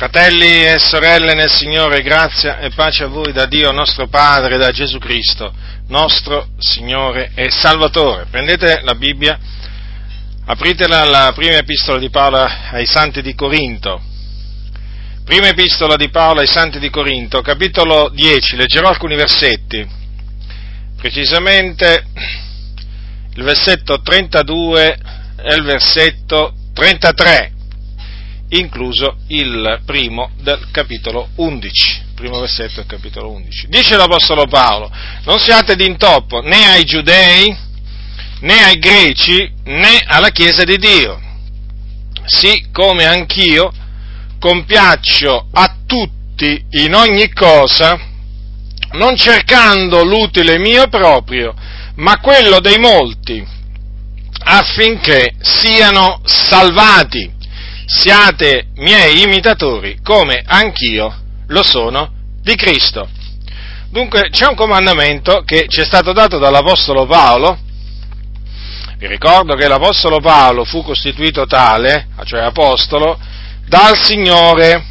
Fratelli e sorelle nel Signore, grazia e pace a voi da Dio nostro Padre, da Gesù Cristo, nostro Signore e Salvatore. Prendete la Bibbia, apritela alla prima epistola di Paolo ai Santi di Corinto. Prima epistola di Paolo ai Santi di Corinto, capitolo 10, leggerò alcuni versetti, precisamente il versetto 32 e il versetto 33 incluso il primo del capitolo 11, primo versetto del capitolo 11. Dice l'Apostolo Paolo, non siate d'intoppo né ai giudei, né ai greci, né alla Chiesa di Dio, sì come anch'io compiaccio a tutti in ogni cosa, non cercando l'utile mio proprio, ma quello dei molti, affinché siano salvati siate miei imitatori come anch'io lo sono di Cristo. Dunque c'è un comandamento che ci è stato dato dall'Apostolo Paolo, vi ricordo che l'Apostolo Paolo fu costituito tale, cioè apostolo, dal Signore,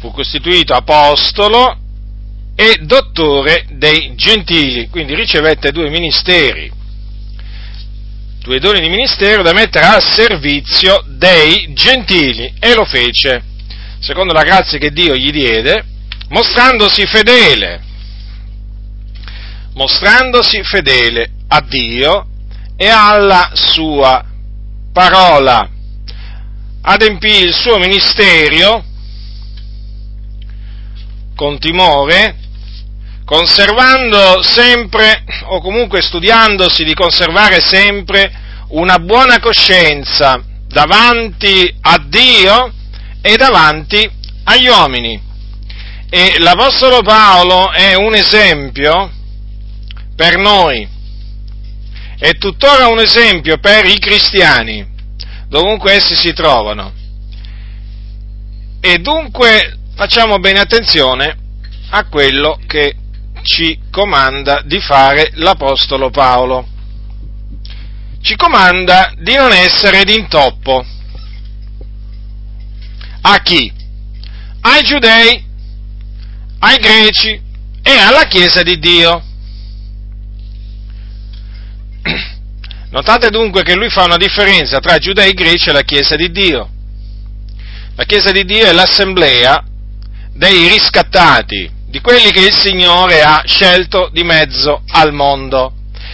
fu costituito apostolo e dottore dei gentili, quindi ricevette due ministeri, due doni di ministero da mettere al servizio dei gentili e lo fece, secondo la grazia che Dio gli diede, mostrandosi fedele, mostrandosi fedele a Dio e alla sua parola. Adempì il suo ministero con timore, conservando sempre, o comunque studiandosi di conservare sempre una buona coscienza davanti a Dio e davanti agli uomini. E l'Apostolo Paolo è un esempio per noi, è tuttora un esempio per i cristiani, dovunque essi si trovano. E dunque facciamo bene attenzione a quello che ci comanda di fare l'Apostolo Paolo. Ci comanda di non essere d'intoppo. A chi? Ai giudei, ai greci e alla Chiesa di Dio. Notate dunque che lui fa una differenza tra giudei, greci e la Chiesa di Dio. La Chiesa di Dio è l'assemblea dei riscattati, di quelli che il Signore ha scelto di mezzo al mondo.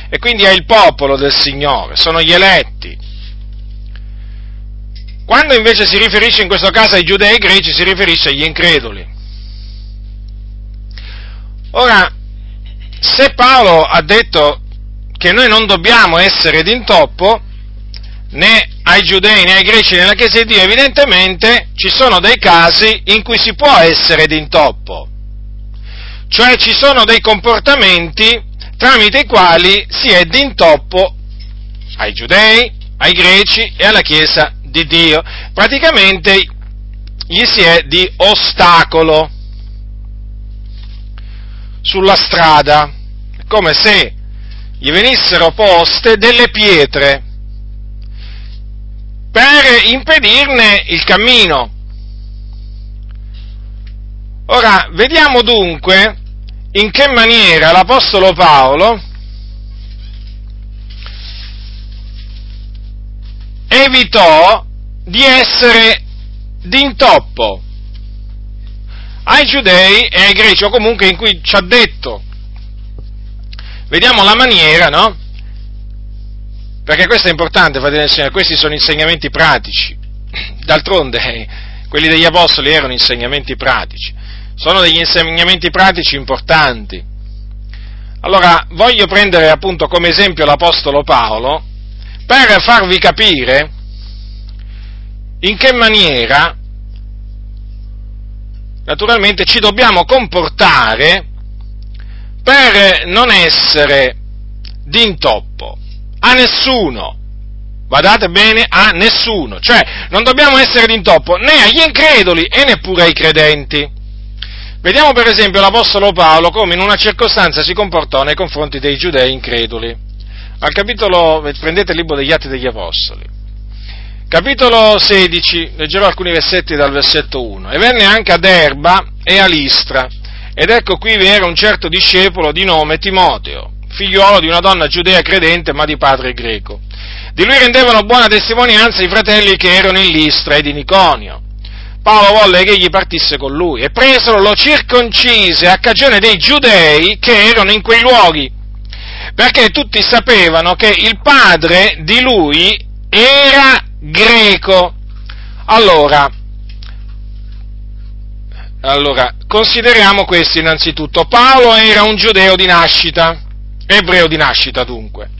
E quindi è il popolo del Signore, sono gli eletti. Quando invece si riferisce in questo caso ai giudei e ai greci, si riferisce agli increduli. Ora, se Paolo ha detto che noi non dobbiamo essere d'intoppo, né ai giudei né ai greci né alla Chiesa di Dio, evidentemente ci sono dei casi in cui si può essere d'intoppo. Cioè ci sono dei comportamenti tramite i quali si è d'intoppo ai giudei, ai greci e alla Chiesa di Dio. Praticamente gli si è di ostacolo sulla strada, come se gli venissero poste delle pietre per impedirne il cammino. Ora, vediamo dunque in che maniera l'Apostolo Paolo evitò di essere d'intoppo ai giudei e ai greci, o comunque in cui ci ha detto. Vediamo la maniera, no? Perché questo è importante, fratelli del Signore, questi sono insegnamenti pratici. D'altronde, quelli degli Apostoli erano insegnamenti pratici sono degli insegnamenti pratici importanti. Allora, voglio prendere appunto come esempio l'Apostolo Paolo per farvi capire in che maniera naturalmente ci dobbiamo comportare per non essere d'intoppo a nessuno. Guardate bene, a nessuno. Cioè, non dobbiamo essere d'intoppo né agli increduli e neppure ai credenti. Vediamo per esempio l'Apostolo Paolo come in una circostanza si comportò nei confronti dei giudei increduli. Al capitolo, prendete il libro degli Atti degli Apostoli, capitolo 16, leggerò alcuni versetti dal versetto 1. E venne anche ad Erba e a Listra, ed ecco qui vi era un certo discepolo di nome Timoteo, figliuolo di una donna giudea credente ma di padre greco. Di lui rendevano buona testimonianza i fratelli che erano in Listra ed in Iconio. Paolo volle che egli partisse con lui e presero, lo circoncise a cagione dei giudei che erano in quei luoghi, perché tutti sapevano che il padre di lui era greco. Allora, allora, consideriamo questo innanzitutto. Paolo era un giudeo di nascita, ebreo di nascita dunque.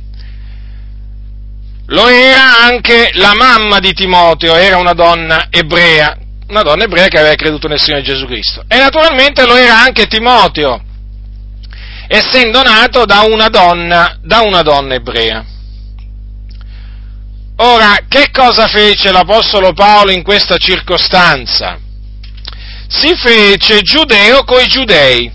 Lo era anche la mamma di Timoteo, era una donna ebrea, una donna ebrea che aveva creduto nel Signore Gesù Cristo. E naturalmente lo era anche Timoteo, essendo nato da una donna, da una donna ebrea. Ora, che cosa fece l'Apostolo Paolo in questa circostanza? Si fece giudeo coi giudei.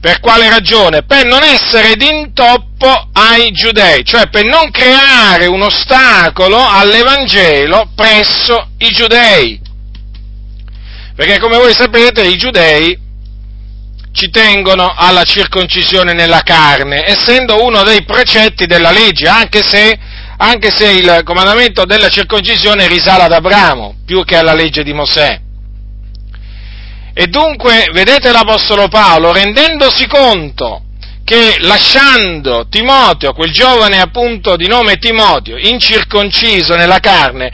Per quale ragione? Per non essere d'intoppo ai giudei, cioè per non creare un ostacolo all'Evangelo presso i giudei. Perché come voi sapete i giudei ci tengono alla circoncisione nella carne, essendo uno dei precetti della legge, anche se anche se il comandamento della circoncisione risale ad Abramo, più che alla legge di Mosè. E dunque, vedete l'Apostolo Paolo, rendendosi conto che lasciando Timoteo, quel giovane appunto di nome Timoteo, incirconciso nella carne,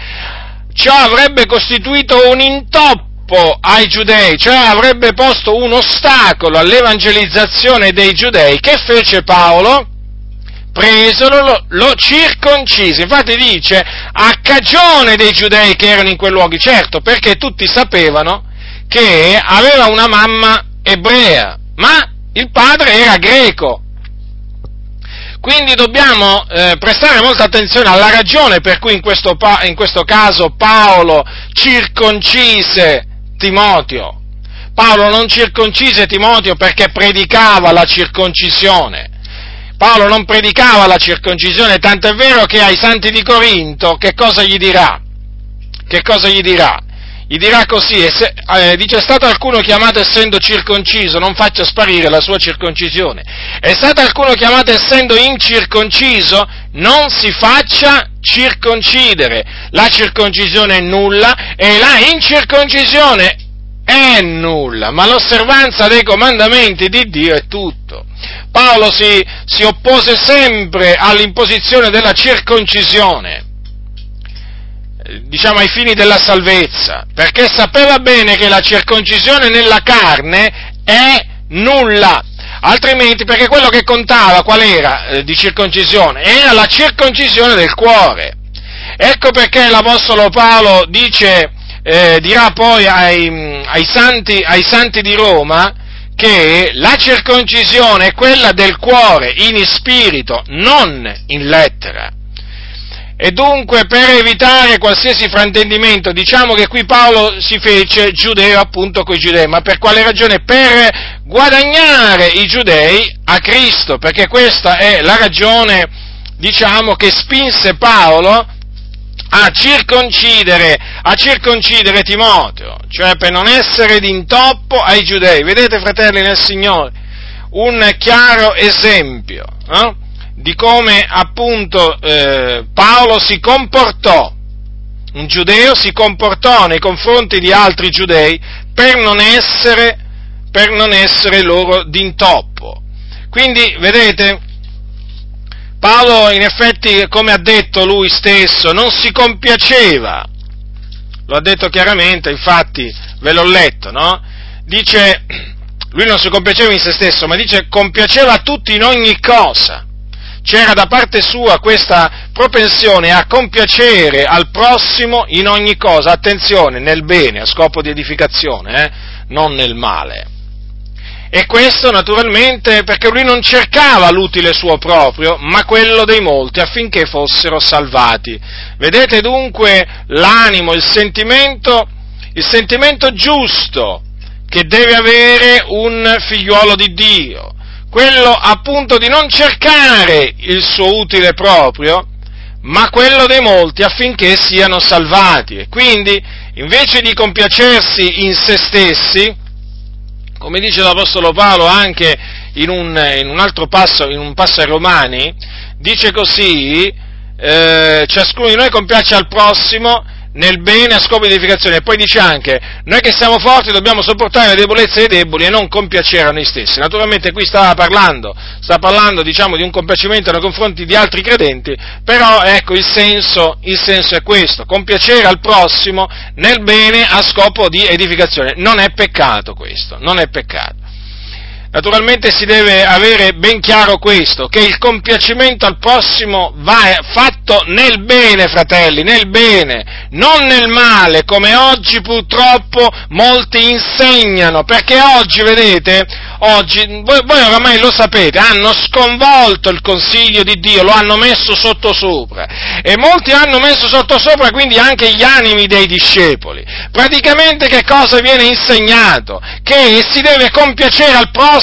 ciò avrebbe costituito un intoppo ai giudei, cioè avrebbe posto un ostacolo all'evangelizzazione dei giudei, che fece Paolo? presero, lo, lo circoncise. Infatti dice a cagione dei giudei che erano in quei luoghi, certo, perché tutti sapevano che aveva una mamma ebrea, ma il padre era greco. Quindi dobbiamo eh, prestare molta attenzione alla ragione per cui in questo, in questo caso Paolo circoncise Timoteo. Paolo non circoncise Timoteo perché predicava la circoncisione, Paolo non predicava la circoncisione, tanto è vero che ai santi di Corinto che cosa gli dirà? Che cosa gli dirà? Gli dirà così, se, eh, dice, è stato alcuno chiamato essendo circonciso, non faccia sparire la sua circoncisione. È stato alcuno chiamato essendo incirconciso, non si faccia circoncidere. La circoncisione è nulla e la incirconcisione è nulla, ma l'osservanza dei comandamenti di Dio è tutto. Paolo si, si oppose sempre all'imposizione della circoncisione, diciamo ai fini della salvezza, perché sapeva bene che la circoncisione nella carne è nulla, altrimenti perché quello che contava qual era eh, di circoncisione? Era la circoncisione del cuore. Ecco perché l'Apostolo Paolo dice, eh, dirà poi ai, ai, santi, ai santi di Roma, che la circoncisione è quella del cuore, in spirito, non in lettera. E dunque per evitare qualsiasi fraintendimento, diciamo che qui Paolo si fece giudeo appunto con i giudei, ma per quale ragione? Per guadagnare i giudei a Cristo, perché questa è la ragione, diciamo, che spinse Paolo a circoncidere, a circoncidere Timoteo, cioè per non essere d'intoppo ai giudei. Vedete, fratelli nel Signore, un chiaro esempio eh, di come appunto eh, Paolo si comportò, un giudeo si comportò nei confronti di altri giudei per non essere, per non essere loro d'intoppo. Quindi, vedete, Paolo in effetti, come ha detto lui stesso, non si compiaceva, lo ha detto chiaramente, infatti ve l'ho letto, no? Dice, lui non si compiaceva in se stesso, ma dice compiaceva a tutti in ogni cosa. C'era da parte sua questa propensione a compiacere al prossimo in ogni cosa, attenzione, nel bene, a scopo di edificazione, eh? non nel male. E questo naturalmente perché lui non cercava l'utile suo proprio, ma quello dei molti affinché fossero salvati. Vedete dunque l'animo, il sentimento, il sentimento giusto che deve avere un figliuolo di Dio, quello appunto di non cercare il suo utile proprio, ma quello dei molti affinché siano salvati. E quindi, invece di compiacersi in se stessi, come dice l'Apostolo Paolo anche in un, in un altro passo, in un passo ai Romani, dice così, eh, ciascuno di noi compiace al prossimo nel bene a scopo di edificazione. E poi dice anche, noi che siamo forti dobbiamo sopportare le debolezze dei deboli e non compiacere a noi stessi. Naturalmente qui stava parlando, sta parlando diciamo di un compiacimento nei confronti di altri credenti, però ecco il senso, il senso è questo, compiacere al prossimo nel bene a scopo di edificazione. Non è peccato questo, non è peccato. Naturalmente si deve avere ben chiaro questo, che il compiacimento al prossimo va fatto nel bene, fratelli, nel bene, non nel male, come oggi purtroppo molti insegnano, perché oggi, vedete, oggi, voi, voi oramai lo sapete, hanno sconvolto il consiglio di Dio, lo hanno messo sottosopra e molti hanno messo sottosopra quindi anche gli animi dei discepoli. Praticamente che cosa viene insegnato? Che si deve compiacere al prossimo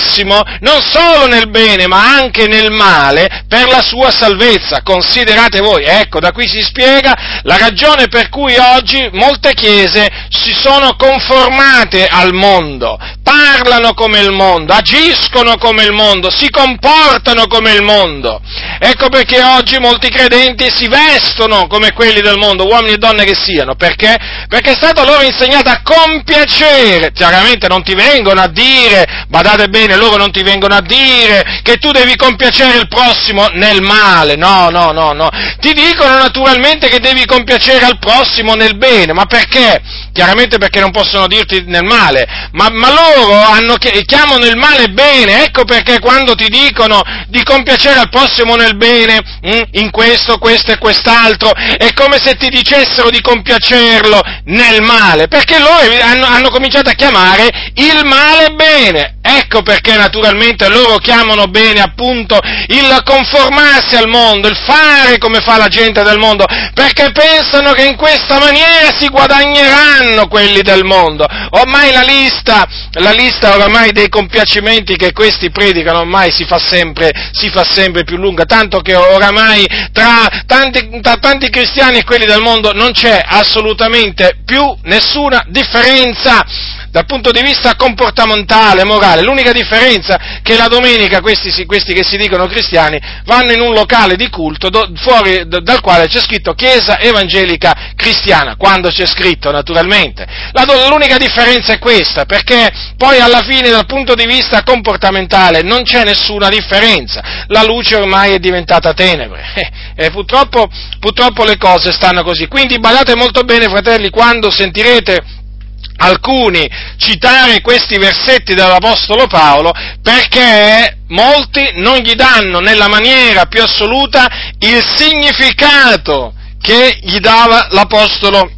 non solo nel bene ma anche nel male per la sua salvezza. Considerate voi, ecco, da qui si spiega la ragione per cui oggi molte chiese si sono conformate al mondo, parlano come il mondo, agiscono come il mondo, si comportano come il mondo. Ecco perché oggi molti credenti si vestono come quelli del mondo, uomini e donne che siano, perché? Perché è stato loro insegnato a compiacere. Chiaramente non ti vengono a dire, badate bene, loro non ti vengono a dire che tu devi compiacere il prossimo nel male, no, no, no, no. Ti dicono naturalmente che devi compiacere al prossimo nel bene, ma perché? Chiaramente perché non possono dirti nel male, ma, ma loro hanno, chiamano il male bene, ecco perché quando ti dicono di compiacere al prossimo nel bene, hm, in questo, questo e quest'altro, è come se ti dicessero di compiacerlo nel male, perché loro hanno, hanno cominciato a chiamare il male bene, ecco perché naturalmente loro chiamano bene appunto il conformarsi al mondo, il fare come fa la gente del mondo, perché pensano che in questa maniera si guadagneranno quelli del mondo. Ormai la lista, la lista oramai dei compiacimenti che questi predicano ormai si fa sempre, si fa sempre più lunga, tanto che oramai tra tanti, tra tanti cristiani e quelli del mondo non c'è assolutamente più nessuna differenza dal punto di vista comportamentale, morale. L'unica differenza è che la domenica questi, questi, che si dicono cristiani vanno in un locale di culto do, fuori dal quale c'è scritto Chiesa Evangelica Cristiana, quando c'è scritto naturalmente. La, l'unica differenza è questa, perché poi alla fine dal punto di vista comportamentale non c'è nessuna differenza. La luce ormai è diventata tenebre e purtroppo, purtroppo le cose stanno così. Quindi badate molto bene, fratelli, quando sentirete alcuni citare questi versetti dell'Apostolo Paolo perché molti non gli danno nella maniera più assoluta il significato che gli dava l'Apostolo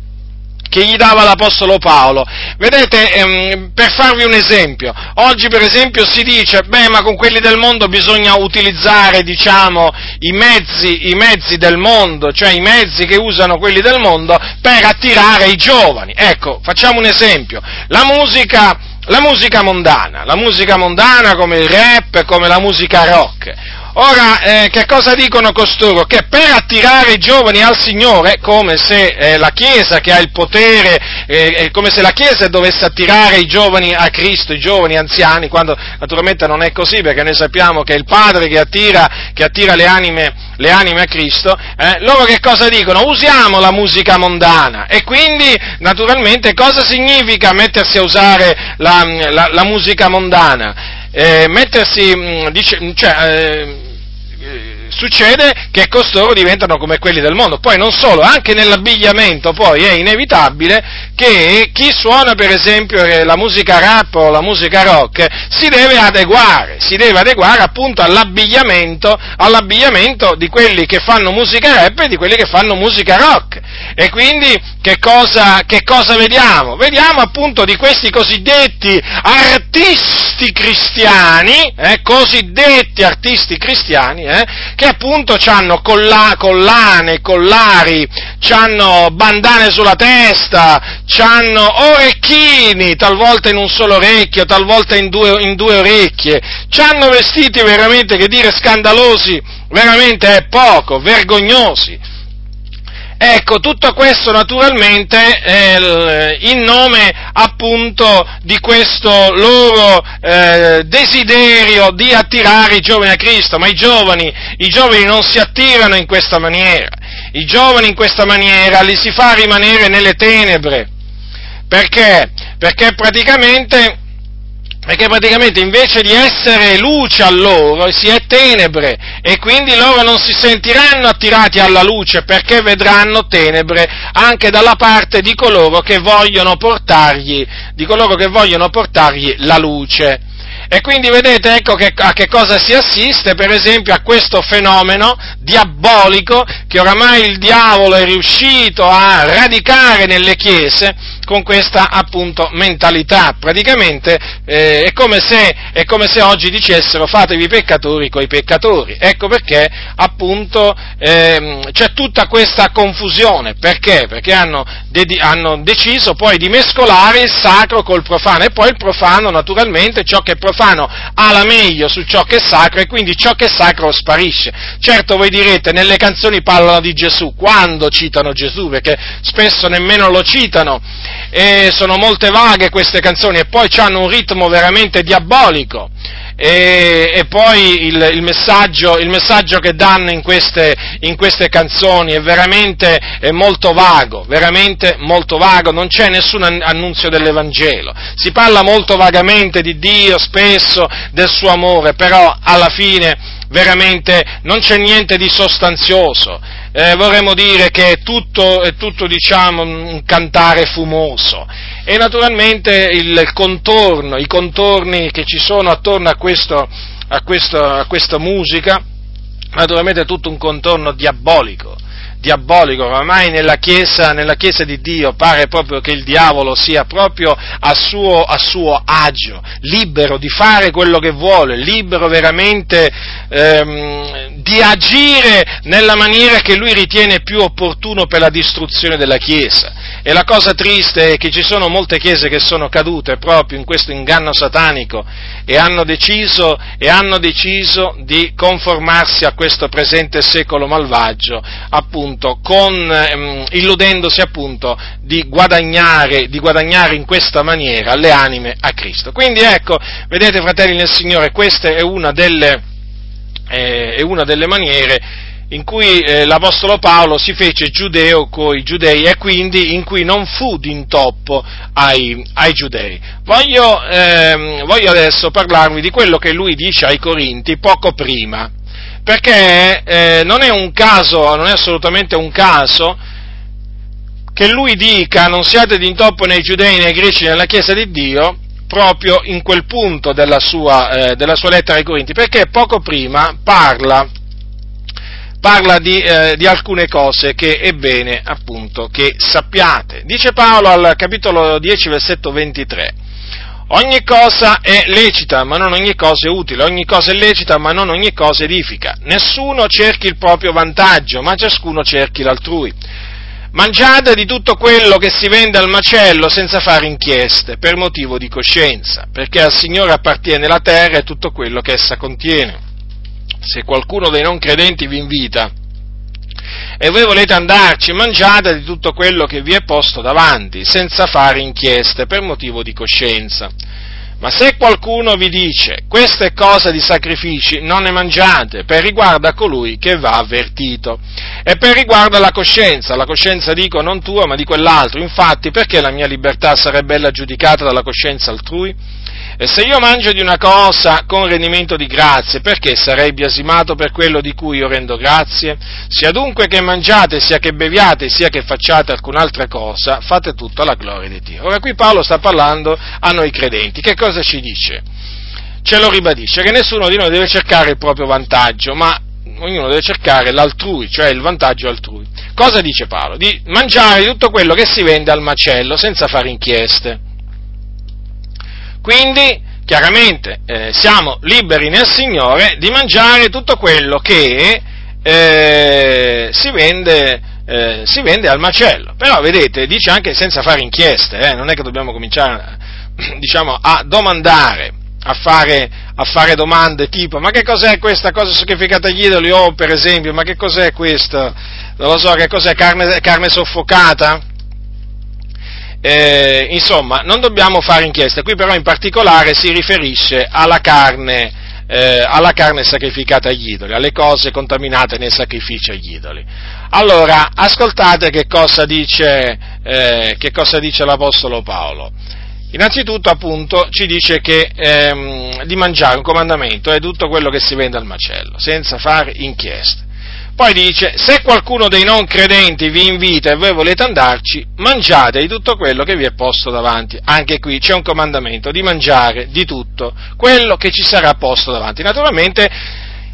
che gli dava l'Apostolo Paolo. Vedete, ehm, per farvi un esempio, oggi per esempio si dice, beh, ma con quelli del mondo bisogna utilizzare, diciamo, i mezzi, i mezzi del mondo, cioè i mezzi che usano quelli del mondo per attirare i giovani. Ecco, facciamo un esempio. La musica, la musica mondana, la musica mondana come il rap, come la musica rock Ora, eh, che cosa dicono costoro? Che per attirare i giovani al Signore, come se eh, la Chiesa che ha il potere, eh, come se la Chiesa dovesse attirare i giovani a Cristo, i giovani anziani, quando naturalmente non è così, perché noi sappiamo che è il Padre che attira, che attira le, anime, le, anime, a Cristo, eh, loro che cosa dicono? Usiamo la musica mondana e quindi naturalmente cosa significa mettersi a usare la, la, la musica mondana? Eh, mettersi, mm, dice, cioè, eh, succede che costoro diventano come quelli del mondo. Poi non solo, anche nell'abbigliamento poi è inevitabile che chi suona per esempio la musica rap o la musica rock si deve adeguare, si deve adeguare appunto all'abbigliamento, all'abbigliamento di quelli che fanno musica rap e di quelli che fanno musica rock. E quindi che cosa, che cosa vediamo? Vediamo appunto di questi cosiddetti artisti cristiani, eh, cosiddetti artisti cristiani, eh, che appunto hanno colla, collane, collari, hanno bandane sulla testa, hanno orecchini, talvolta in un solo orecchio, talvolta in due, in due orecchie, hanno vestiti veramente, che dire, scandalosi, veramente è poco, vergognosi. Ecco, tutto questo naturalmente eh, in nome appunto di questo loro eh, desiderio di attirare i giovani a Cristo, ma i giovani, i giovani non si attirano in questa maniera, i giovani in questa maniera li si fa rimanere nelle tenebre, perché? Perché praticamente perché praticamente invece di essere luce a loro si è tenebre e quindi loro non si sentiranno attirati alla luce perché vedranno tenebre anche dalla parte di coloro che vogliono portargli, coloro che vogliono portargli la luce. E quindi vedete ecco che, a che cosa si assiste, per esempio a questo fenomeno diabolico che oramai il diavolo è riuscito a radicare nelle chiese con questa appunto mentalità. Praticamente eh, è, come se, è, come se, oggi dicessero fatevi peccatori coi peccatori. Ecco perché appunto eh, c'è tutta questa confusione. Perché? Perché hanno, hanno, deciso poi di mescolare il sacro col profano e poi il profano naturalmente ciò che è profano ha la meglio su ciò che è sacro e quindi ciò che è sacro sparisce. Certo voi direte nelle canzoni parlano di Gesù, quando citano Gesù? Perché spesso nemmeno lo citano e sono molte vaghe queste canzoni e poi hanno un ritmo veramente diabolico. E, e poi il, il, messaggio, il, messaggio, che danno in queste, in queste canzoni è veramente è molto vago, veramente molto vago, non c'è nessun annunzio dell'Evangelo. Si parla molto vagamente di Dio, spesso del suo amore, però alla fine veramente non c'è niente di sostanzioso eh, vorremmo dire che è tutto, è tutto diciamo, un cantare fumoso. E naturalmente il contorno, i contorni che ci sono attorno a, questo, a, questo, a questa musica, naturalmente è tutto un contorno diabolico diabolico, ormai nella chiesa, nella chiesa, di Dio pare proprio che il diavolo sia proprio a suo, a suo agio, libero di fare quello che vuole, libero veramente ehm, di agire nella maniera che lui ritiene più opportuno per la distruzione della Chiesa. E la cosa triste è che ci sono molte chiese che sono cadute proprio in questo inganno satanico e hanno deciso, e hanno deciso di conformarsi a questo presente secolo malvagio, appunto, con, ehm, illudendosi appunto di guadagnare, di guadagnare in questa maniera le anime a Cristo. Quindi ecco, vedete fratelli nel Signore, questa è una delle, eh, è una delle maniere in cui eh, l'Apostolo Paolo si fece giudeo coi giudei e quindi in cui non fu d'intoppo ai, ai giudei. Voglio, ehm, voglio, adesso parlarvi di quello che lui dice ai Corinti poco prima, perché eh, non è un caso, non è assolutamente un caso che lui dica non siate d'intoppo nei giudei, nei greci, nella Chiesa di Dio, proprio in quel punto della sua, eh, della sua lettera ai Corinti, perché poco prima parla parla di, eh, di, alcune cose che è bene appunto che sappiate. Dice Paolo al capitolo 10 versetto 23, ogni cosa è lecita ma non ogni cosa è utile, ogni cosa è lecita ma non ogni cosa edifica, nessuno cerchi il proprio vantaggio ma ciascuno cerchi l'altrui. Mangiate di tutto quello che si vende al macello senza fare inchieste, per motivo di coscienza, perché al Signore appartiene la terra e tutto quello che essa contiene se qualcuno dei non credenti vi invita e voi volete andarci, mangiate di tutto quello che vi è posto davanti, senza fare inchieste per motivo di coscienza. Ma se qualcuno vi dice questa è cosa di sacrifici, non ne mangiate, per riguardo a colui che va avvertito. E per riguardo alla coscienza, la coscienza dico non tua ma di quell'altro, infatti perché la mia libertà sarebbe ella giudicata dalla coscienza altrui? E se io mangio di una cosa con rendimento di grazie, perché sarei biasimato per quello di cui io rendo grazie? Sia dunque che mangiate, sia che beviate, sia che facciate alcun'altra cosa, fate tutto alla gloria di Dio. Ora qui Paolo sta parlando a noi credenti. Che cosa ci dice? Ce lo ribadisce, che nessuno di noi deve cercare il proprio vantaggio, ma ognuno deve cercare l'altrui, cioè il vantaggio altrui. Cosa dice Paolo? Di mangiare tutto quello che si vende al macello senza fare inchieste. Quindi, chiaramente, eh, siamo liberi nel Signore di mangiare tutto quello che eh, si, vende, eh, si, vende, al macello. Però, vedete, dice anche senza fare inchieste, eh, non è che dobbiamo cominciare diciamo, a domandare, a fare, a fare, domande tipo ma che cos'è questa cosa sacrificata agli idoli? O, oh, per esempio, ma che cos'è questo? non lo so che cos'è, carne, carne soffocata? Eh, insomma, non dobbiamo fare inchieste, qui però in particolare si riferisce alla carne, eh, alla carne sacrificata agli idoli, alle cose contaminate nei sacrifici agli idoli. Allora, ascoltate che cosa dice, eh, che cosa dice l'Apostolo Paolo. Innanzitutto, appunto, ci dice che ehm, di mangiare un comandamento è tutto quello che si vende al macello, senza fare inchieste. Poi dice, se qualcuno dei non credenti vi invita e voi volete andarci, mangiate di tutto quello che vi è posto davanti. Anche qui c'è un comandamento di mangiare di tutto quello che ci sarà posto davanti. Naturalmente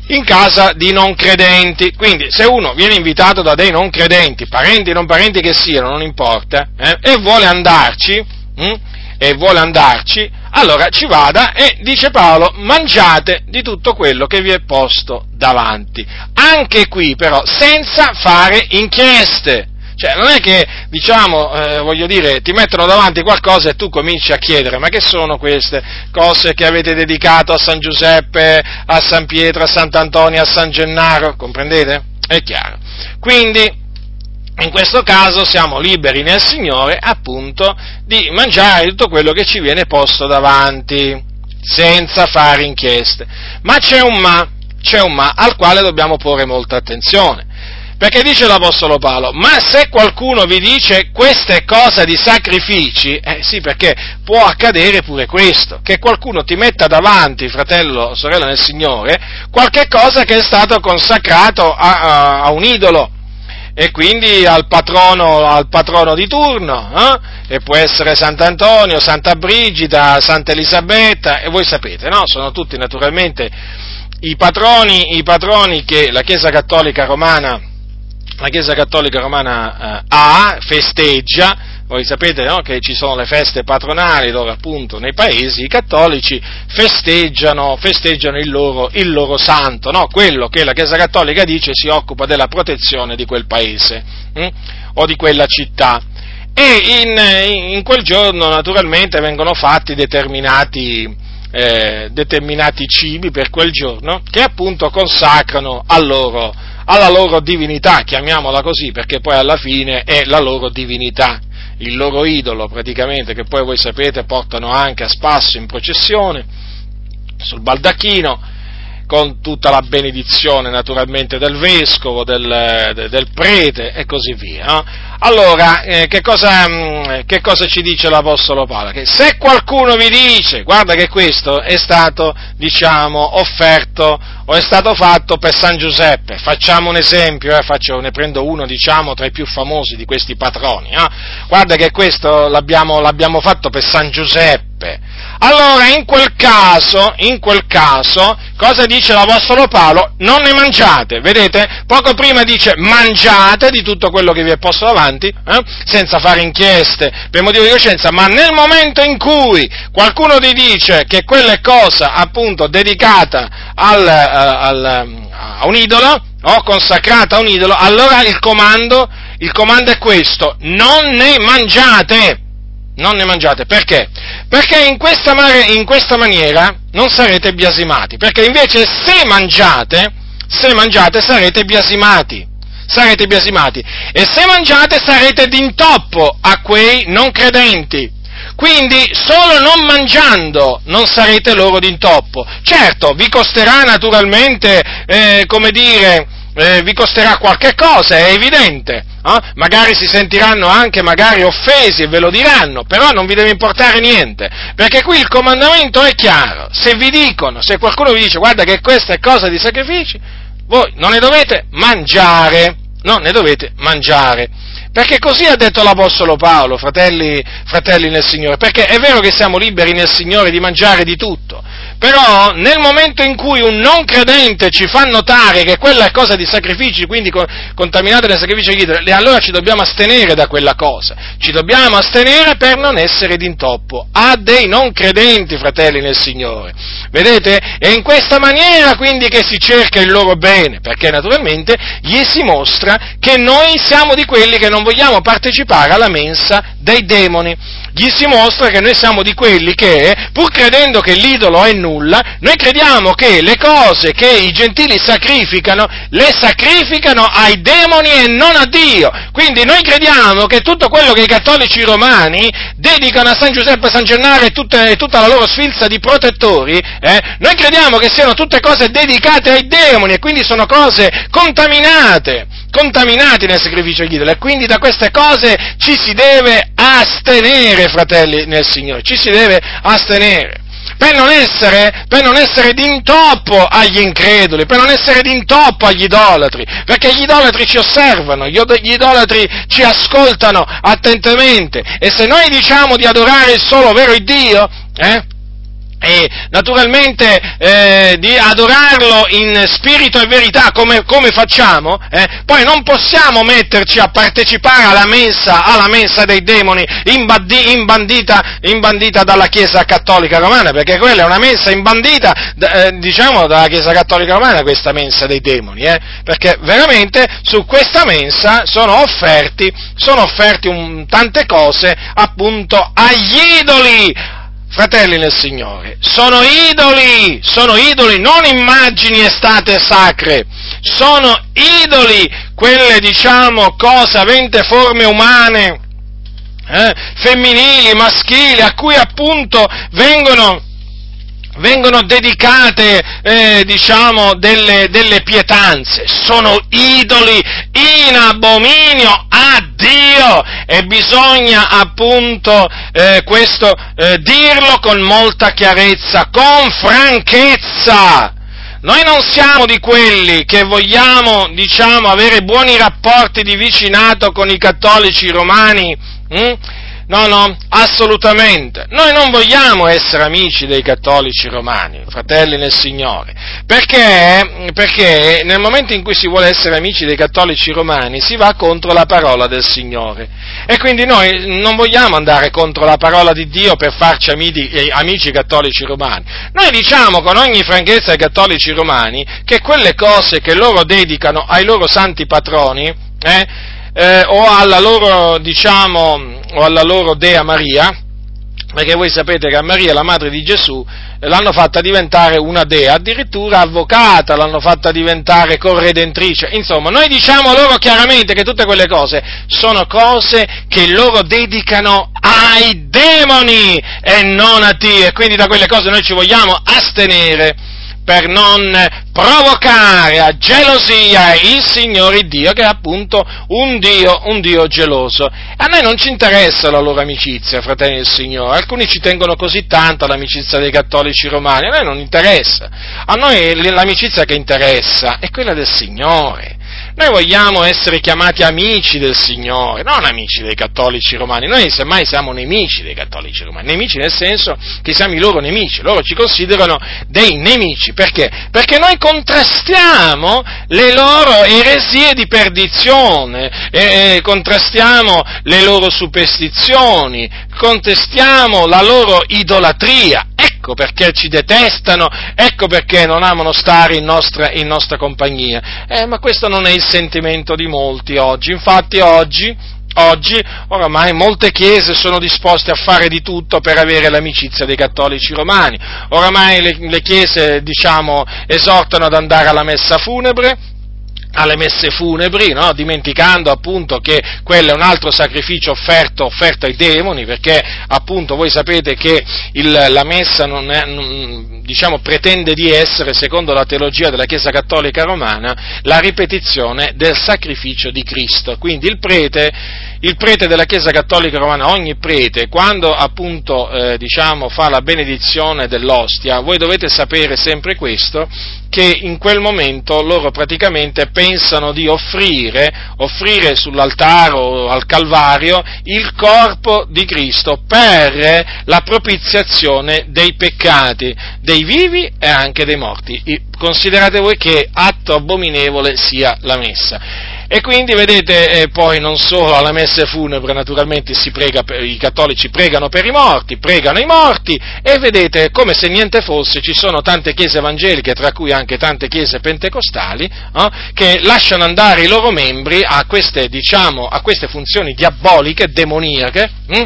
in casa di non credenti. Quindi se uno viene invitato da dei non credenti, parenti o non parenti che siano, non importa, eh, e vuole andarci, hm, e vuole andarci, allora ci vada e dice Paolo, mangiate di tutto quello che vi è posto davanti. Anche qui però, senza fare inchieste. Cioè, non è che, diciamo, eh, voglio dire, ti mettono davanti qualcosa e tu cominci a chiedere, ma che sono queste cose che avete dedicato a San Giuseppe, a San Pietro, a Sant'Antonio, a San Gennaro? Comprendete? È chiaro. Quindi, in questo caso siamo liberi nel Signore appunto di mangiare tutto quello che ci viene posto davanti, senza fare inchieste. Ma c'è un ma, c'è un ma al quale dobbiamo porre molta attenzione. Perché dice l'Apostolo Paolo, ma se qualcuno vi dice questa è cosa di sacrifici, eh sì, perché può accadere pure questo, che qualcuno ti metta davanti, fratello o sorella nel Signore, qualche cosa che è stato consacrato a, a, a un idolo e quindi al patrono, al patrono di turno, eh? e può essere Sant'Antonio, Santa Brigida, Santa Elisabetta, e voi sapete, no? Sono tutti naturalmente i patroni, i patroni che la Chiesa Cattolica Romana, Chiesa Cattolica Romana eh, ha, festeggia, voi sapete no, che ci sono le feste patronali dove appunto nei paesi i cattolici festeggiano, festeggiano il, loro, il, loro, santo, no? quello che la Chiesa Cattolica dice si occupa della protezione di quel paese hm? o di quella città. E in, in, quel giorno naturalmente vengono fatti determinati, eh, determinati cibi per quel giorno che appunto consacrano al loro, alla loro divinità, chiamiamola così, perché poi alla fine è la loro divinità il loro idolo praticamente, che poi voi sapete portano anche a spasso in processione sul baldacchino, con tutta la benedizione naturalmente del vescovo, del, del prete e così via. Allora, eh, che, cosa, mm, che, cosa, ci dice l'Apostolo Paolo? Che se qualcuno vi dice, guarda che questo è stato, diciamo, offerto o è stato fatto per San Giuseppe, facciamo un esempio, eh, faccio, ne prendo uno, diciamo, tra i più famosi di questi patroni, eh? guarda che questo l'abbiamo, l'abbiamo fatto per San Giuseppe, allora in quel caso, in quel caso, cosa dice l'Apostolo Paolo? Non ne mangiate, vedete? Poco prima dice mangiate di tutto quello che vi è posto davanti, eh? senza fare inchieste per motivo di coscienza, ma nel momento in cui qualcuno ti dice che quella è cosa appunto dedicata al, uh, al, a un idolo, o consacrata a un idolo, allora il comando, il comando è questo, non ne mangiate non ne mangiate. Perché? Perché in questa, in questa, maniera non sarete biasimati. Perché invece se mangiate, se mangiate sarete biasimati. Sarete biasimati. E se mangiate sarete d'intoppo a quei non credenti. Quindi solo non mangiando non sarete loro d'intoppo. Certo, vi costerà naturalmente, eh, come dire, eh, vi costerà qualche cosa, è evidente, eh? magari si sentiranno anche magari offesi e ve lo diranno, però non vi deve importare niente, perché qui il comandamento è chiaro, se vi dicono, se qualcuno vi dice guarda che questa è cosa di sacrifici, voi non ne dovete mangiare, non ne dovete mangiare. Perché così ha detto l'Apostolo Paolo, fratelli, fratelli nel Signore, perché è vero che siamo liberi nel Signore di mangiare di tutto, però nel momento in cui un non credente ci fa notare che quella è cosa di sacrifici, quindi contaminata dai sacrifici di idoli, allora ci dobbiamo astenere da quella cosa, ci dobbiamo astenere per non essere d'intoppo a dei non credenti, fratelli nel Signore. Vedete? È in questa maniera quindi che si cerca il loro bene, perché naturalmente gli si mostra che noi siamo di quelli che non non vogliamo partecipare alla mensa dei demoni. Gli si mostra che noi siamo di quelli che, pur credendo che l'idolo è nulla, noi crediamo che le cose che i gentili sacrificano, le sacrificano ai demoni e non a Dio. Quindi noi crediamo che tutto quello che i cattolici romani dedicano a San Giuseppe, San Gennaro e tutta, tutta la loro sfilza di protettori, eh, noi crediamo che siano tutte cose dedicate ai demoni e quindi sono cose contaminate contaminati nel sacrificio agli idoli e quindi da queste cose ci si deve astenere, fratelli nel Signore, ci si deve astenere. Per non, essere, per non essere d'intoppo agli increduli, per non essere d'intoppo agli idolatri, perché gli idolatri ci osservano, gli idolatri ci ascoltano attentamente. E se noi diciamo di adorare il solo vero Dio, eh, e naturalmente eh, di adorarlo in spirito e verità come, come facciamo, eh, poi non possiamo metterci a partecipare alla mensa, alla mensa dei demoni imbandi, imbandita, imbandita, dalla Chiesa Cattolica Romana, perché quella è una mensa imbandita, eh, diciamo, dalla Chiesa Cattolica Romana, questa mensa dei demoni, eh, perché veramente su questa mensa sono offerti, sono offerti un, tante cose appunto agli idoli, fratelli nel Signore, sono idoli, sono idoli, non immagini e state sacre, sono idoli, quelle diciamo cose avente forme umane, eh, femminili, maschili, a cui appunto vengono vengono dedicate, eh, diciamo, delle, delle, pietanze, sono idoli in abominio a Dio e bisogna appunto eh, questo eh, dirlo con molta chiarezza, con franchezza. Noi non siamo di quelli che vogliamo, diciamo, avere buoni rapporti di vicinato con i cattolici romani, hm? No, no, assolutamente. Noi non vogliamo essere amici dei cattolici romani, fratelli nel Signore, perché, perché, nel momento in cui si vuole essere amici dei cattolici romani si va contro la parola del Signore. E quindi noi non vogliamo andare contro la parola di Dio per farci amici, eh, amici cattolici romani. Noi diciamo con ogni franchezza ai cattolici romani che quelle cose che loro dedicano ai loro santi patroni, eh, eh, o alla loro, diciamo, o alla loro dea Maria, perché voi sapete che a Maria, la madre di Gesù, l'hanno fatta diventare una dea, addirittura avvocata, l'hanno fatta diventare corredentrice. Insomma, noi diciamo loro chiaramente che tutte quelle cose sono cose che loro dedicano ai demoni e non a Dio, e quindi da quelle cose noi ci vogliamo astenere per non provocare a gelosia il Signore Dio, che è appunto un Dio, un Dio geloso. A noi non ci interessa la loro amicizia, fratelli del Signore, alcuni ci tengono così tanto all'amicizia dei cattolici romani, a noi non interessa, a noi l'amicizia che interessa è quella del Signore. Noi vogliamo essere chiamati amici del Signore, non amici dei cattolici romani. Noi semmai siamo nemici dei cattolici romani, nemici nel senso che siamo i loro nemici, loro ci considerano dei nemici. Perché? Perché noi contrastiamo le loro eresie di perdizione, eh, contrastiamo le loro superstizioni, contestiamo la loro idolatria. Ecco perché ci detestano, ecco perché non amano stare in nostra, in nostra compagnia. Eh, ma questo non è il sentimento di molti oggi. Infatti oggi, oggi oramai molte chiese sono disposte a fare di tutto per avere l'amicizia dei cattolici romani. Oramai le, le chiese, diciamo, esortano ad andare alla messa funebre, alle messe funebri, no? dimenticando appunto che quello è un altro sacrificio offerto, offerto, ai demoni, perché appunto voi sapete che il, la messa non è, non, diciamo, pretende di essere, secondo la teologia della Chiesa Cattolica Romana, la ripetizione del sacrificio di Cristo. Quindi il prete, il prete della Chiesa Cattolica Romana, ogni prete, quando appunto eh, diciamo, fa la benedizione dell'ostia, voi dovete sapere sempre questo, che in quel momento loro praticamente pensano di offrire, offrire sull'altare o al Calvario il corpo di Cristo per la propiziazione dei peccati dei vivi e anche dei morti. Considerate voi che atto abominevole sia la messa. E quindi, vedete, eh, poi non solo alla messa funebre, naturalmente prega, i cattolici pregano per i morti, pregano i morti, e vedete, come se niente fosse, ci sono tante chiese evangeliche, tra cui anche tante chiese pentecostali, eh, che lasciano andare i loro membri a queste, diciamo, a queste funzioni diaboliche, demoniache, hm?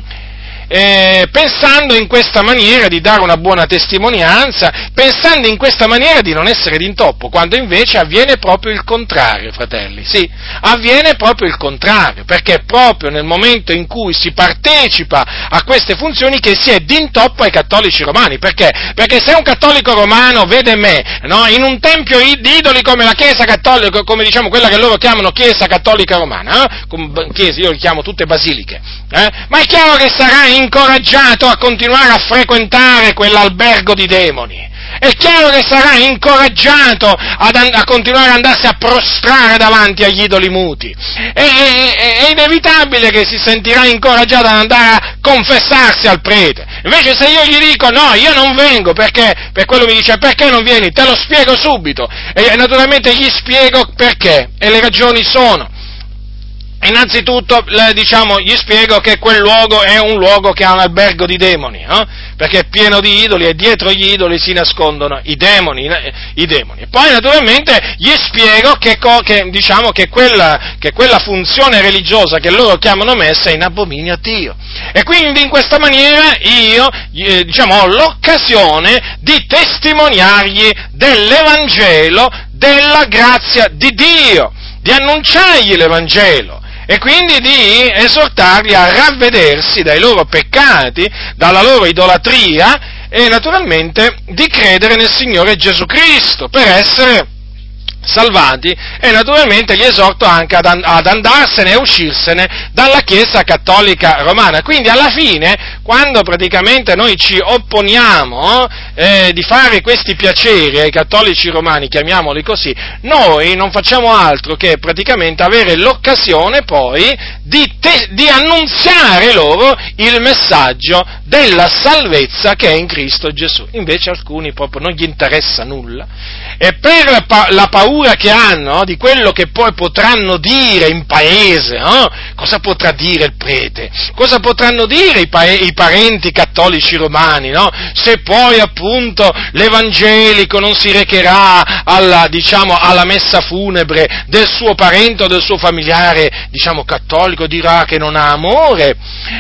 Eh, pensando in questa maniera di dare una buona testimonianza, pensando in questa maniera di non essere d'intoppo, quando invece avviene proprio il contrario, fratelli, sì, avviene proprio il contrario, perché è proprio nel momento in cui si partecipa a queste funzioni che si è d'intoppo ai cattolici romani, perché? Perché se un cattolico romano vede me, no, in un tempio di idoli come la Chiesa cattolica, come diciamo quella che loro chiamano Chiesa cattolica romana, eh? chiese, io li chiamo tutte basiliche, eh? ma è chiaro che sarà incoraggiato a continuare a frequentare quell'albergo di demoni. È chiaro che sarà incoraggiato ad, a continuare ad andarsi a prostrare davanti agli idoli muti. È, è, è, inevitabile che si sentirà incoraggiato ad andare a confessarsi al prete. Invece se io gli dico no, io non vengo perché, per quello mi dice perché non vieni? Te lo spiego subito. E naturalmente gli spiego perché. E le ragioni sono Innanzitutto, diciamo, gli spiego che quel luogo è un luogo che ha un albergo di demoni, eh? perché è pieno di idoli e dietro gli idoli si nascondono i demoni. I demoni. Poi, naturalmente, gli spiego che, che, diciamo, che, quella, che, quella, funzione religiosa che loro chiamano messa è in abominio a Dio. E quindi, in questa maniera, io eh, diciamo, ho l'occasione di testimoniargli dell'Evangelo, della grazia di Dio, di annunciargli l'Evangelo e quindi di esortarli a ravvedersi dai loro peccati, dalla loro idolatria e naturalmente di credere nel Signore Gesù Cristo per essere salvati e naturalmente li esorto anche ad, andarsene e uscirsene dalla Chiesa cattolica romana. Quindi alla fine, quando praticamente noi ci opponiamo eh, di fare questi piaceri ai cattolici romani, chiamiamoli così, noi non facciamo altro che praticamente avere l'occasione poi di, te, di annunziare loro il messaggio della salvezza che è in Cristo Gesù. Invece alcuni proprio non gli interessa nulla e per la paura che hanno di quello che poi potranno dire in paese, no? cosa potrà dire il prete? Cosa potranno dire i, pa- i parenti cattolici romani, no? Se poi appunto l'evangelico non si recherà alla, diciamo, alla messa funebre del suo parente o del suo familiare, diciamo, cattolico, dirà che non ha amore,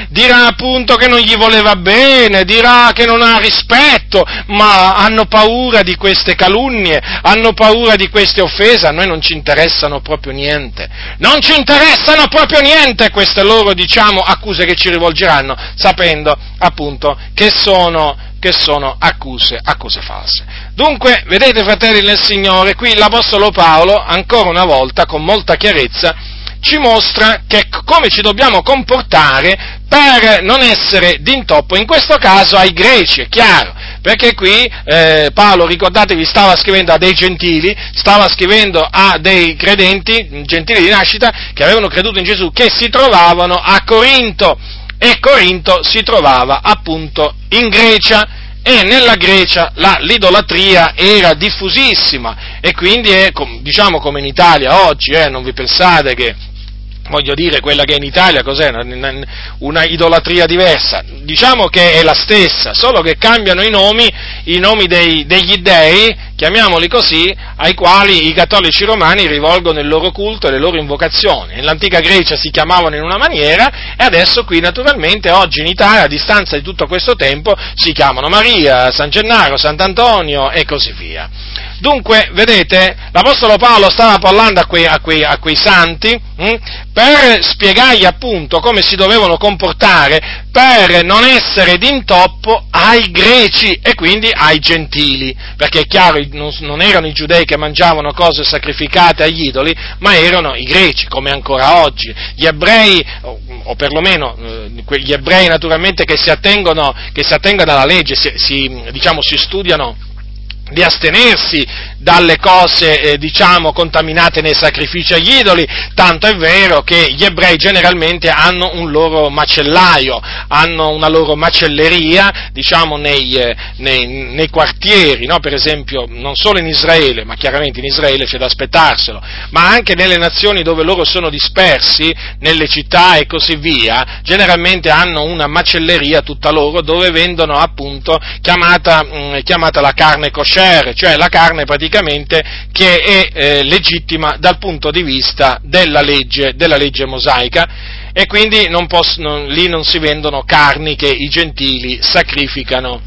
dirà appunto che non gli voleva bene, dirà che non ha rispetto, ma hanno paura di queste calunnie, hanno paura di queste offese, a noi non ci interessano proprio niente. Non ci interessano proprio niente queste loro, diciamo, accuse che ci rivolgeranno, sapendo appunto che sono, che sono accuse, accuse false. Dunque, vedete fratelli nel Signore, qui l'Apostolo Paolo, ancora una volta, con molta chiarezza, ci mostra che, come ci dobbiamo comportare per non essere d'intoppo, in questo caso ai greci, è chiaro, perché qui eh, Paolo, ricordatevi, stava scrivendo a dei gentili, stava scrivendo a dei credenti, gentili di nascita, che avevano creduto in Gesù, che si trovavano a Corinto, e Corinto si trovava appunto in Grecia, e nella Grecia la, l'idolatria era diffusissima. E quindi è, diciamo come in Italia oggi, eh, non vi pensate che voglio dire, quella che è in Italia cos'è? Una, una, idolatria diversa. Diciamo che è la stessa, solo che cambiano i nomi, i nomi dei, degli dei, chiamiamoli così, ai quali i cattolici romani rivolgono il loro culto e le loro invocazioni. Nell'antica Grecia si chiamavano in una maniera e adesso qui naturalmente oggi in Italia, a distanza di tutto questo tempo, si chiamano Maria, San Gennaro, Sant'Antonio e così via. Dunque, vedete, l'Apostolo Paolo stava parlando a quei, a quei, a quei santi hm, per spiegargli appunto come si dovevano comportare per non essere d'intoppo ai greci e quindi ai gentili, perché è chiaro, non, non erano i giudei che mangiavano cose sacrificate agli idoli, ma erano i greci, come ancora oggi. Gli ebrei, o, o perlomeno eh, gli ebrei naturalmente che si attengono, che si attengono alla legge, si, si, diciamo, si studiano di astenersi dalle cose, eh, diciamo, contaminate nei sacrifici agli idoli, tanto è vero che gli ebrei generalmente hanno un loro macellaio, hanno una loro macelleria, diciamo, nei, eh, nei, nei quartieri, no? per esempio, non solo in Israele, ma chiaramente in Israele c'è da aspettarselo, ma anche nelle nazioni dove loro sono dispersi, nelle città e così via, generalmente hanno una macelleria tutta loro dove vendono appunto chiamata, mh, mm, chiamata la carne kosher, kosher, cioè la carne praticamente che è eh, legittima dal punto di vista della legge, della legge mosaica. E quindi non posso, non, lì non si vendono carni che i gentili sacrificano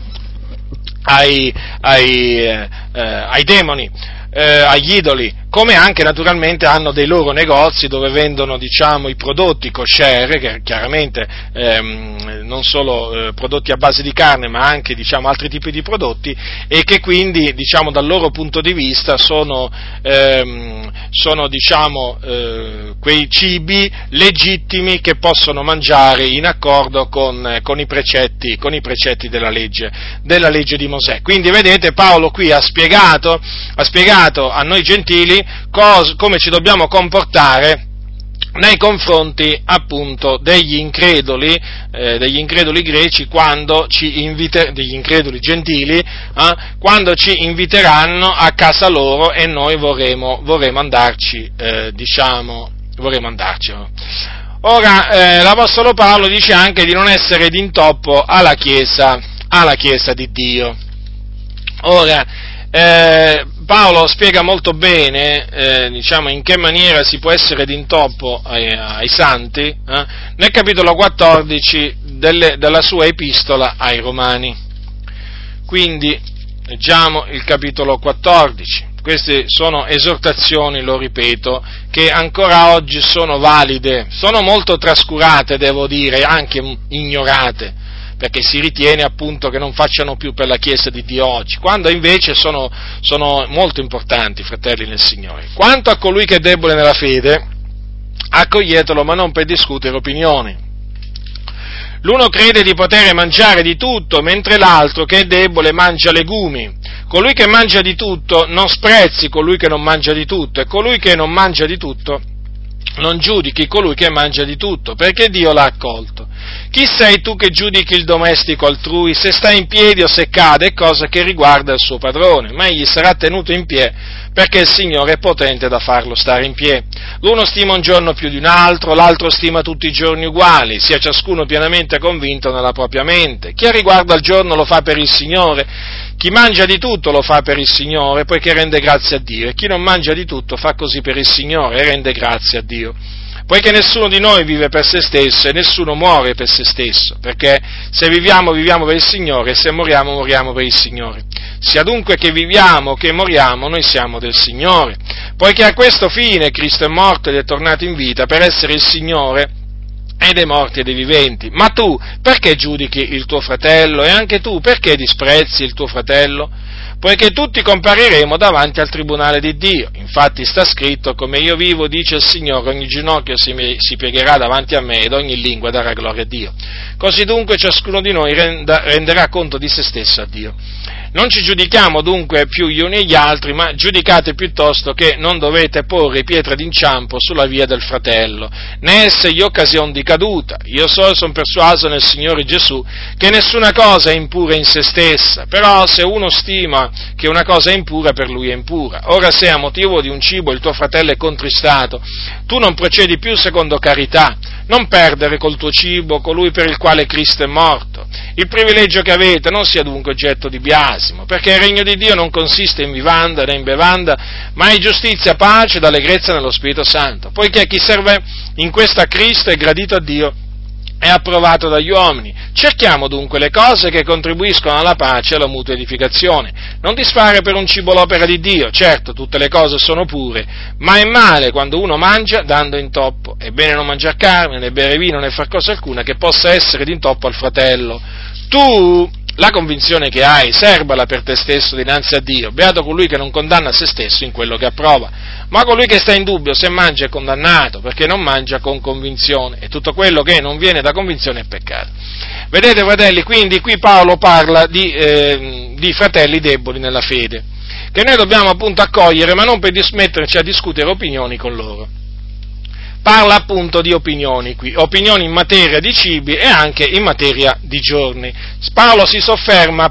ai, ai, eh, eh ai demoni eh, agli idoli, come anche naturalmente hanno dei loro negozi dove vendono diciamo, i prodotti kosher, che chiaramente ehm, non solo eh, prodotti a base di carne ma anche diciamo, altri tipi di prodotti e che quindi diciamo, dal loro punto di vista sono, ehm, sono diciamo, eh, quei cibi legittimi che possono mangiare in accordo con, con, i, precetti, con i, precetti, della legge, della legge di Mosè. Quindi vedete Paolo qui ha spiegato, ha spiegato a noi gentili cos- come ci dobbiamo comportare nei confronti appunto degli increduli, eh, degli increduli greci quando ci inviter- degli increduli gentili, eh, quando ci inviteranno a casa loro e noi vorremmo, vorremmo andarci, eh, diciamo, vorremmo andarci. Ora, eh, l'Apostolo Paolo dice anche di non essere d'intoppo alla Chiesa, alla Chiesa di Dio. Ora, eh, Paolo spiega molto bene eh, diciamo, in che maniera si può essere d'intoppo ai, ai santi eh, nel capitolo 14 delle, della sua epistola ai Romani. Quindi leggiamo il capitolo 14. Queste sono esortazioni, lo ripeto, che ancora oggi sono valide, sono molto trascurate, devo dire, anche ignorate perché si ritiene appunto che non facciano più per la Chiesa di Dio oggi, quando invece sono, sono molto importanti, fratelli nel Signore. Quanto a colui che è debole nella fede, accoglietelo, ma non per discutere opinioni. L'uno crede di poter mangiare di tutto, mentre l'altro, che è debole, mangia legumi. Colui che mangia di tutto non sprezzi colui che non mangia di tutto, e colui che non mangia di tutto non giudichi colui che mangia di tutto, perché Dio l'ha accolto. Chi sei tu che giudichi il domestico altrui, se sta in piedi o se cade, è cosa che riguarda il suo padrone, ma egli sarà tenuto in piedi perché il Signore è potente da farlo stare in piedi. L'uno stima un giorno più di un altro, l'altro stima tutti i giorni uguali, sia ciascuno pienamente convinto nella propria mente. Chi ha riguardo al giorno lo fa per il Signore, chi mangia di tutto lo fa per il Signore, poiché rende grazie a Dio, e chi non mangia di tutto fa così per il Signore e rende grazie a Dio poiché nessuno di noi vive per se stesso e nessuno muore per se stesso, perché se viviamo viviamo per il Signore e se moriamo moriamo per il Signore. Sia dunque che viviamo o che moriamo, noi siamo del Signore, poiché a questo fine Cristo è morto ed è tornato in vita per essere il Signore e dei morti e dei viventi. Ma tu perché giudichi il tuo fratello e anche tu perché disprezzi il tuo fratello? poiché tutti compariremo davanti al tribunale di Dio. Infatti sta scritto, come io vivo, dice il Signore, ogni ginocchio si, si piegherà davanti a me ed ogni lingua darà gloria a Dio. Così dunque ciascuno di noi renda, renderà conto di se stesso a Dio. Non ci giudichiamo dunque più gli uni gli altri, ma giudicate piuttosto che non dovete porre pietre d'inciampo sulla via del fratello, né essergli occasione di caduta. Io so, sono persuaso nel Signore Gesù che nessuna cosa è impura in se stessa, però se uno stima che una cosa è impura, per lui è impura. Ora se a motivo di un cibo il tuo fratello è contristato, tu non procedi più secondo carità, non perdere col tuo cibo colui per il quale Cristo è morto. Il privilegio che avete non sia dunque oggetto di biasimo, perché il regno di Dio non consiste in vivanda né in bevanda, ma in giustizia, pace ed allegrezza nello Spirito Santo, poiché chi serve in questa Cristo è gradito a Dio è approvato dagli uomini. Cerchiamo dunque le cose che contribuiscono alla pace e alla mutua edificazione. Non disfare per un cibo l'opera di Dio. Certo, tutte le cose sono pure, ma è male quando uno mangia dando intoppo. È bene non mangiare carne, né bere vino, né far cosa alcuna che possa essere d'intoppo al fratello. Tu la convinzione che hai, serbala per te stesso dinanzi a Dio, beato colui che non condanna se stesso in quello che approva, ma colui che sta in dubbio se mangia è condannato, perché non mangia con convinzione, e tutto quello che non viene da convinzione è peccato. Vedete fratelli, quindi qui Paolo parla di, eh, di fratelli deboli nella fede, che noi dobbiamo appunto accogliere, ma non per dismetterci a discutere opinioni con loro parla appunto di opinioni qui, opinioni in materia di cibi e anche in materia di giorni. Paolo si sofferma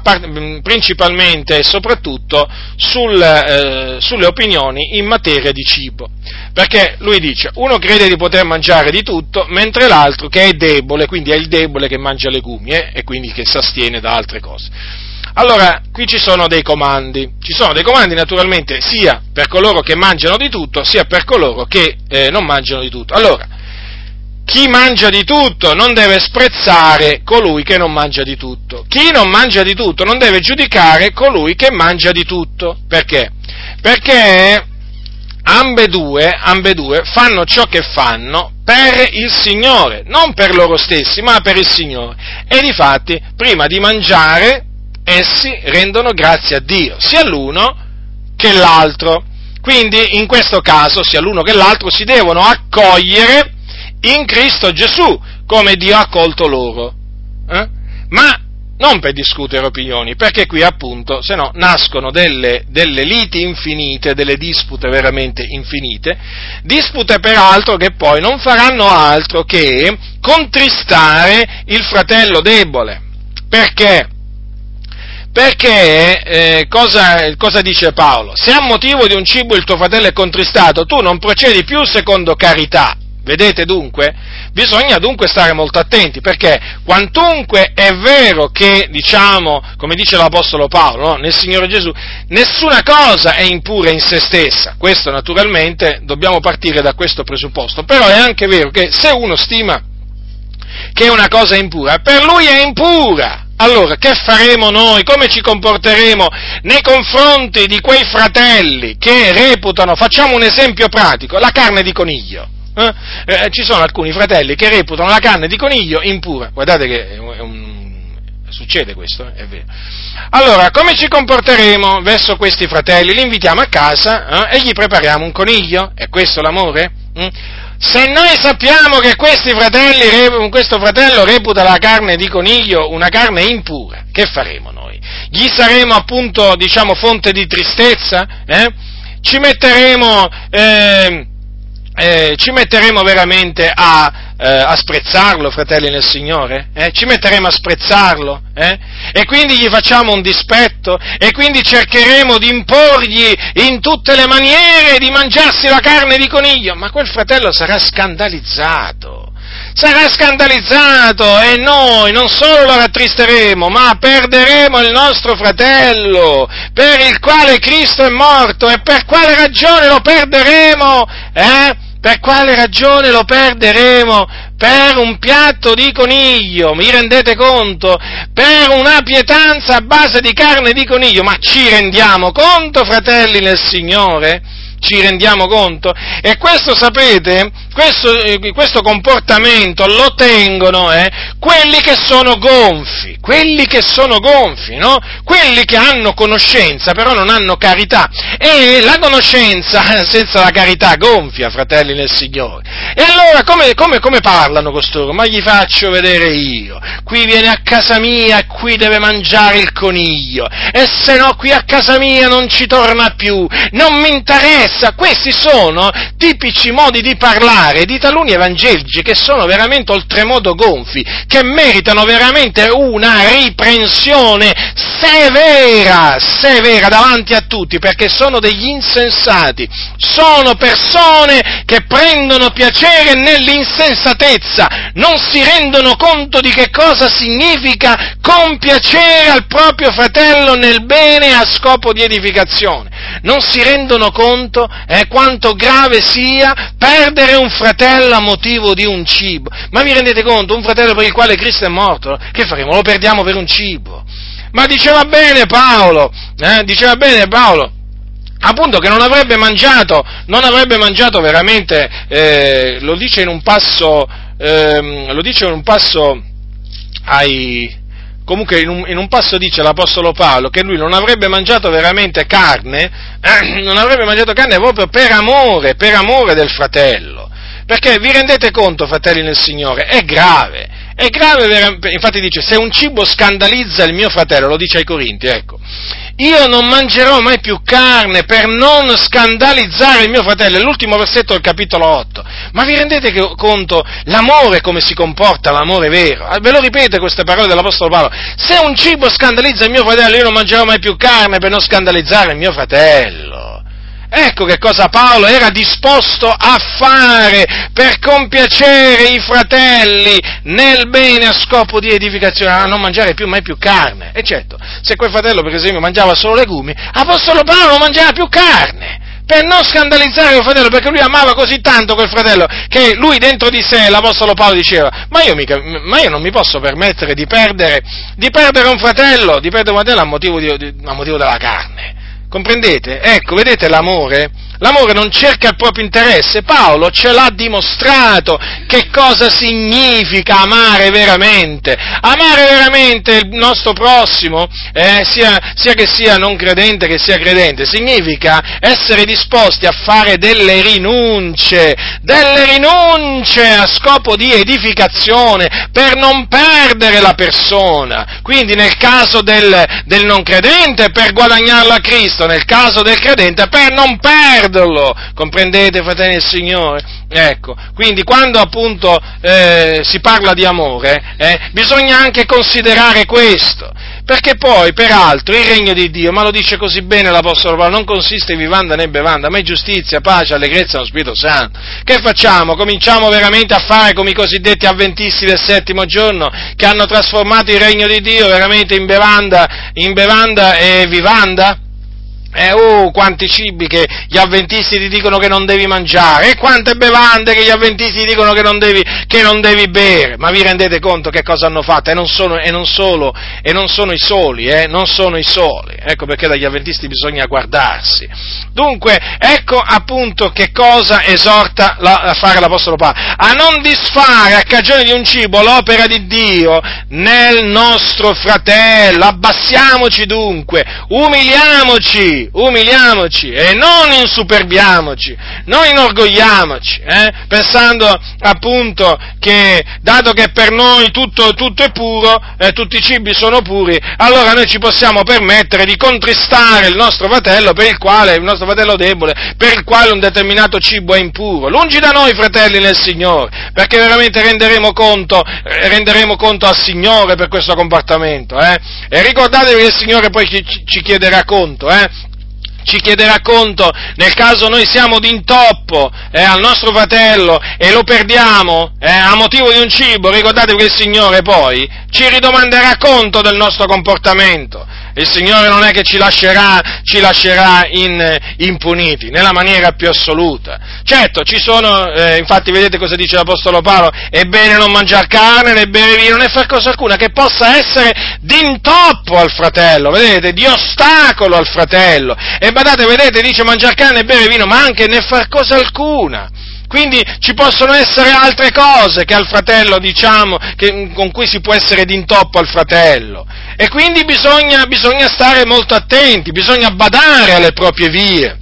principalmente e soprattutto sul, eh, sulle opinioni in materia di cibo, perché lui dice uno crede di poter mangiare di tutto, mentre l'altro che è debole, quindi è il debole che mangia legumi eh, e quindi che si astiene da altre cose. Allora, qui ci sono dei comandi, ci sono dei comandi naturalmente sia per coloro che mangiano di tutto, sia per coloro che eh, non mangiano di tutto. Allora, chi mangia di tutto non deve sprezzare colui che non mangia di tutto. Chi non mangia di tutto non deve giudicare colui che mangia di tutto. Perché? Perché ambedue, ambedue fanno ciò che fanno per il Signore, non per loro stessi, ma per il Signore. E difatti, prima di mangiare, essi rendono grazie a Dio, sia l'uno che l'altro. Quindi in questo caso sia l'uno che l'altro si devono accogliere in Cristo Gesù, come Dio ha accolto loro. Eh? Ma non per discutere opinioni, perché qui appunto, se no, nascono delle, delle, liti infinite, delle dispute veramente infinite, dispute peraltro che poi non faranno altro che contristare il fratello debole. Perché? Perché eh, cosa, cosa, dice Paolo? Se a motivo di un cibo il tuo fratello è contristato, tu non procedi più secondo carità. Vedete dunque? Bisogna dunque stare molto attenti perché quantunque è vero che, diciamo, come dice l'Apostolo Paolo, no? nel Signore Gesù, nessuna cosa è impura in se stessa. Questo naturalmente dobbiamo partire da questo presupposto. Però è anche vero che se uno stima che una cosa è impura, per lui è impura. Allora, che faremo noi? Come ci comporteremo nei confronti di quei fratelli che reputano, facciamo un esempio pratico, la carne di coniglio? Eh? Eh, ci sono alcuni fratelli che reputano la carne di coniglio impura. Guardate che è un, succede questo, eh? è vero. Allora, come ci comporteremo verso questi fratelli? Li invitiamo a casa eh? e gli prepariamo un coniglio? È questo l'amore? Mm? Se noi sappiamo che fratelli, questo fratello reputa la carne di coniglio una carne impura, che faremo noi? Gli saremo appunto, diciamo, fonte di tristezza? Eh? Ci metteremo, eh, eh, ci metteremo veramente a, eh, a sprezzarlo, fratelli nel Signore? Eh? Ci metteremo a sprezzarlo? Eh? E quindi gli facciamo un dispetto? E quindi cercheremo di imporgli in tutte le maniere di mangiarsi la carne di coniglio? Ma quel fratello sarà scandalizzato sarà scandalizzato e noi non solo lo rattristeremo, ma perderemo il nostro fratello per il quale Cristo è morto e per quale ragione lo perderemo? Eh? Per quale ragione lo perderemo? Per un piatto di coniglio, mi rendete conto? Per una pietanza a base di carne di coniglio, ma ci rendiamo conto, fratelli nel Signore? Ci rendiamo conto? E questo, sapete, questo, eh, questo comportamento lo tengono eh, quelli che sono gonfi, quelli che sono gonfi, no? Quelli che hanno conoscenza, però non hanno carità. E la conoscenza senza la carità gonfia, fratelli nel Signore. E allora come, come, come parlano costoro? Ma gli faccio vedere io. Qui viene a casa mia e qui deve mangiare il coniglio. E se no qui a casa mia non ci torna più. Non mi interessa. Questi sono tipici modi di parlare di taluni evangelici che sono veramente oltremodo gonfi, che meritano veramente una riprensione severa, severa davanti a tutti, perché sono degli insensati, sono persone che prendono piacere nell'insensatezza, non si rendono conto di che cosa significa compiacere al proprio fratello nel bene a scopo di edificazione, non si rendono conto eh, quanto grave sia perdere un fratello a motivo di un cibo. Ma vi rendete conto, un fratello per il quale Cristo è morto, che faremo? Lo perdiamo per un cibo. Ma diceva bene Paolo, eh, diceva bene Paolo, appunto che non avrebbe mangiato, non avrebbe mangiato veramente, eh, lo dice in un passo, eh, lo dice in un passo ai, comunque in un, in un, passo dice l'Apostolo Paolo che lui non avrebbe mangiato veramente carne, eh, non avrebbe mangiato carne proprio per amore, per amore del fratello. Perché vi rendete conto, fratelli nel Signore, è grave, È grave, infatti dice, se un cibo scandalizza il mio fratello, lo dice ai Corinti, ecco, io non mangerò mai più carne per non scandalizzare il mio fratello, è l'ultimo versetto del capitolo 8. Ma vi rendete conto l'amore come si comporta, l'amore vero? Ah, ve lo ripete queste parole dell'Apostolo Paolo? Se un cibo scandalizza il mio fratello, io non mangerò mai più carne per non scandalizzare il mio fratello. Ecco che cosa Paolo era disposto a fare per compiacere i fratelli nel bene a scopo di edificazione, a non mangiare più mai più carne. E certo, se quel fratello per esempio mangiava solo legumi, Apostolo Paolo non mangiava più carne per non scandalizzare il fratello, perché lui amava così tanto quel fratello, che lui dentro di sé, l'Apostolo Paolo diceva, ma io, mica, ma io non mi posso permettere di perdere, di perdere un fratello, di perdere un fratello a motivo, di, a motivo della carne. Comprendete? Ecco, vedete l'amore? L'amore non cerca il proprio interesse. Paolo ce l'ha dimostrato che cosa significa amare veramente. Amare veramente il nostro prossimo, eh, sia, sia, che sia non credente che sia credente, significa essere disposti a fare delle rinunce, delle rinunce a scopo di edificazione per non perdere la persona. Quindi nel caso del, del non credente per guadagnarlo a Cristo, nel caso del credente per non perderlo, comprendete fratelli del Signore? Ecco, quindi quando appunto eh, si parla di amore, eh, bisogna anche considerare questo, perché poi, peraltro, il regno di Dio, ma lo dice così bene l'Apostolo Paolo, non consiste in vivanda né bevanda, ma in giustizia, pace, allegrezza nello Spirito Santo. Che facciamo? Cominciamo veramente a fare come i cosiddetti avventisti del settimo giorno, che hanno trasformato il regno di Dio veramente in bevanda, in bevanda e vivanda? Eh, oh, quanti cibi che gli avventisti ti dicono che non devi mangiare, e quante bevande che gli avventisti ti dicono che non devi, che non devi bere. Ma vi rendete conto che cosa hanno fatto? E non sono, e non solo, e non sono i soli, eh, non sono i soli. Ecco perché dagli avventisti bisogna guardarsi. Dunque, ecco appunto che cosa esorta la, a fare l'Apostolo Paolo. A non disfare a cagione di un cibo l'opera di Dio nel nostro fratello. Abbassiamoci dunque, umiliamoci umiliamoci e non insuperbiamoci, non inorgogliamoci, eh, pensando appunto che, dato che per noi tutto, tutto è puro, eh, tutti i cibi sono puri, allora noi ci possiamo permettere di contristare il nostro fratello per il quale, il nostro fratello debole, per il quale un determinato cibo è impuro. Lungi da noi, fratelli nel Signore, perché veramente renderemo conto, renderemo conto al Signore per questo comportamento, eh? E ricordatevi che il Signore poi ci, ci chiederà conto, eh? Ci chiederà conto. Nel caso noi siamo d'intoppo eh, al nostro fratello e lo perdiamo eh, a motivo di un cibo, ricordatevi che il Signore poi ci ridomanderà conto del nostro comportamento il Signore non è che ci lascerà, ci lascerà in, impuniti, nella maniera più assoluta. Certo, ci sono, eh, infatti vedete cosa dice l'Apostolo Paolo, è bene non mangiare carne né bere vino né far cosa alcuna che possa essere d'intoppo al fratello, vedete, di ostacolo al fratello. E badate, vedete, dice mangiare carne e bere vino, ma anche né far cosa alcuna. Quindi ci possono essere altre cose che al fratello, diciamo, che, con cui si può essere d'intoppo al fratello. E quindi bisogna, bisogna stare molto attenti, bisogna badare alle proprie vie.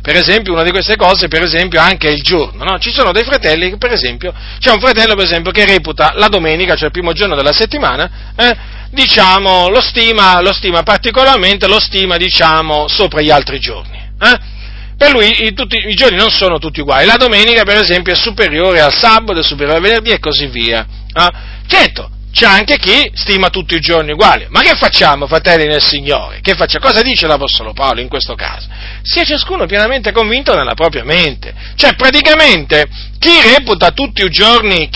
Per esempio, una di queste cose, per esempio, anche il giorno, no? Ci sono dei fratelli che, per esempio, c'è un fratello, per esempio, che reputa la domenica, cioè il primo giorno della settimana, eh, diciamo, lo stima, lo stima particolarmente, lo stima, diciamo, sopra gli altri giorni. Eh? Per lui i, tutti, i, giorni non sono tutti uguali. La domenica, per esempio, è superiore al sabato, è superiore al venerdì e così via. Ah? Certo, c'è anche chi stima tutti i giorni uguali. Ma che facciamo, fratelli nel Signore? Cosa dice l'Apostolo Paolo in questo caso? Sia ciascuno pienamente convinto nella propria mente. Cioè, praticamente, chi reputa tutti i giorni,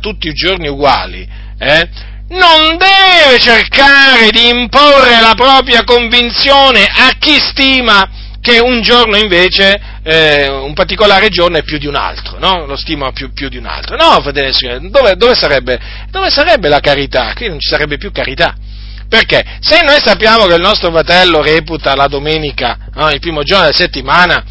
tutti i giorni uguali, eh, non deve cercare di imporre la propria convinzione a chi stima che un giorno invece, eh, un particolare giorno è più di un altro, no? Lo stima più, più di un altro. No, fratelli, dove, dove, sarebbe, dove sarebbe la carità? Qui non ci sarebbe più carità. Perché? Se noi sappiamo che il nostro fratello reputa la domenica, no, il primo giorno della settimana,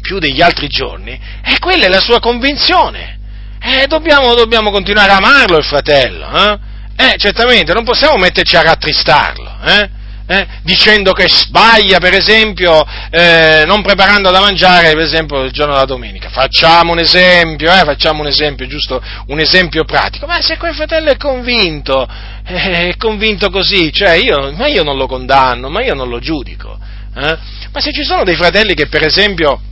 più degli altri giorni, e quella è la sua convinzione. Eh, dobbiamo, dobbiamo continuare a amarlo il fratello, eh? eh? certamente, non possiamo metterci a rattristarlo, eh? dicendo che sbaglia, per esempio, eh, non preparando da mangiare, per esempio, il giorno della domenica. Facciamo un esempio, eh, facciamo un esempio, giusto un esempio pratico. Ma se quel fratello è convinto, eh, è convinto così, cioè io, ma io non lo condanno, ma io non lo giudico. Eh. Ma se ci sono dei fratelli che, per esempio,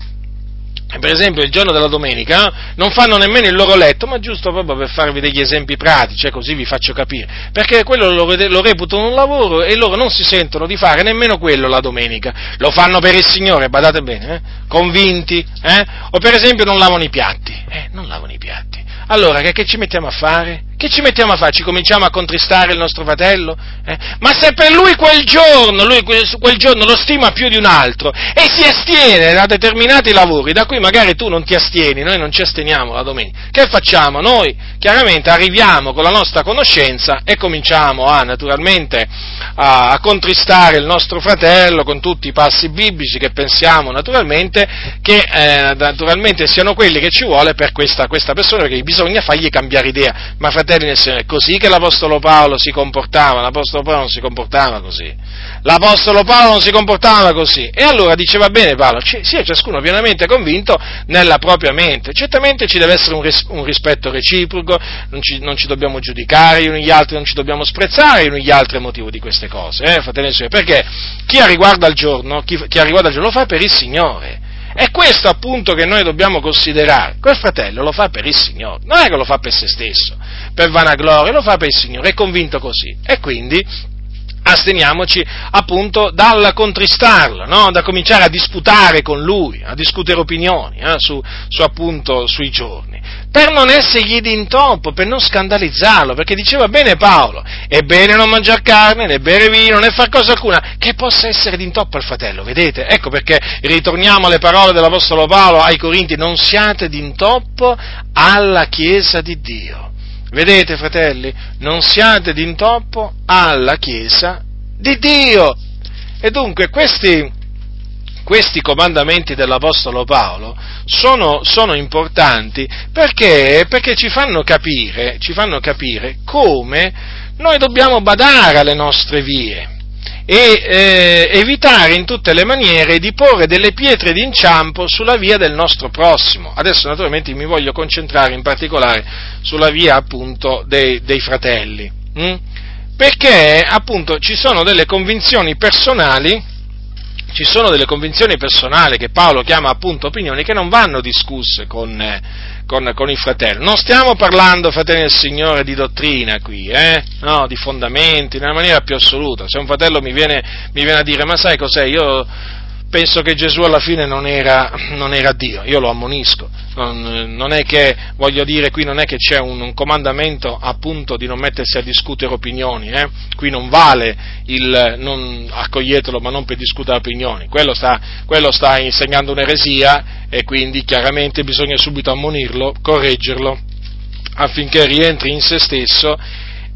per esempio il giorno della domenica, non fanno nemmeno il loro letto, ma giusto proprio per farvi degli esempi pratici, eh, così vi faccio capire, perché quello lo, reputano un lavoro e loro non si sentono di fare nemmeno quello la domenica, lo fanno per il Signore, badate bene, eh? convinti, eh? o per esempio non lavano i piatti, eh, non lavano i piatti, allora che, che ci mettiamo a fare? Che ci mettiamo a fare? Ci cominciamo a contristare il nostro fratello? Eh? Ma se per lui quel giorno, lui quel giorno lo stima più di un altro e si astiene da determinati lavori, da cui magari tu non ti astieni, noi non ci asteniamo la domenica, che facciamo? Noi chiaramente arriviamo con la nostra conoscenza e cominciamo a, naturalmente, a, a contristare il nostro fratello con tutti i passi biblici che pensiamo naturalmente che eh, naturalmente siano quelli che ci vuole per questa, questa persona, perché bisogna fargli cambiare idea. Ma fratelli nel Signore, è così che l'Apostolo Paolo si comportava, l'Apostolo Paolo non si comportava così. L'Apostolo Paolo non si comportava così. E allora diceva bene Paolo, sia ciascuno pienamente convinto nella propria mente. Certamente ci deve essere un, ris- un rispetto reciproco, non ci, non ci, dobbiamo giudicare gli uni gli altri, non ci dobbiamo sprezzare gli uni gli altri a motivo di queste cose, eh, fratelli nel Signore, perché chi ha riguardo al giorno, chi, chi ha riguardo al giorno lo fa per il Signore. È questo appunto che noi dobbiamo considerare. Quel fratello lo fa per il Signore, non è che lo fa per se stesso, per vanagloria, lo fa per il Signore, è convinto così. E quindi asteniamoci appunto dal contristarlo, no? da cominciare a disputare con lui, a discutere opinioni eh? su, su, appunto sui giorni, per non essergli d'intoppo, per non scandalizzarlo, perché diceva bene Paolo, è bene non mangiare carne, né bere vino, né far cosa alcuna che possa essere d'intoppo al fratello, vedete? Ecco perché ritorniamo alle parole dell'Apostolo Paolo ai Corinti, non siate d'intoppo alla Chiesa di Dio Vedete, fratelli, non siate d'intoppo alla Chiesa di Dio. E dunque questi, questi comandamenti dell'Apostolo Paolo sono, sono importanti perché, perché ci, fanno capire, ci fanno capire come noi dobbiamo badare alle nostre vie e eh, evitare in tutte le maniere di porre delle pietre d'inciampo sulla via del nostro prossimo. Adesso naturalmente mi voglio concentrare in particolare sulla via appunto dei, dei fratelli, hm? perché appunto ci sono delle convinzioni personali ci sono delle convinzioni personali che Paolo chiama appunto opinioni che non vanno discusse con, eh, con, con i fratelli. Non stiamo parlando, fratelli del Signore, di dottrina qui, eh? no, di fondamenti, nella maniera più assoluta. Se un fratello mi viene, mi viene a dire, ma sai cos'è, io penso che Gesù alla fine non era, non era Dio, io lo ammonisco, non, non, è che, voglio dire, qui non è che c'è un, un comandamento appunto di non mettersi a discutere opinioni, eh? qui non vale il non, accoglietelo ma non per discutere opinioni, quello sta, quello sta insegnando un'eresia e quindi chiaramente bisogna subito ammonirlo, correggerlo affinché rientri in se stesso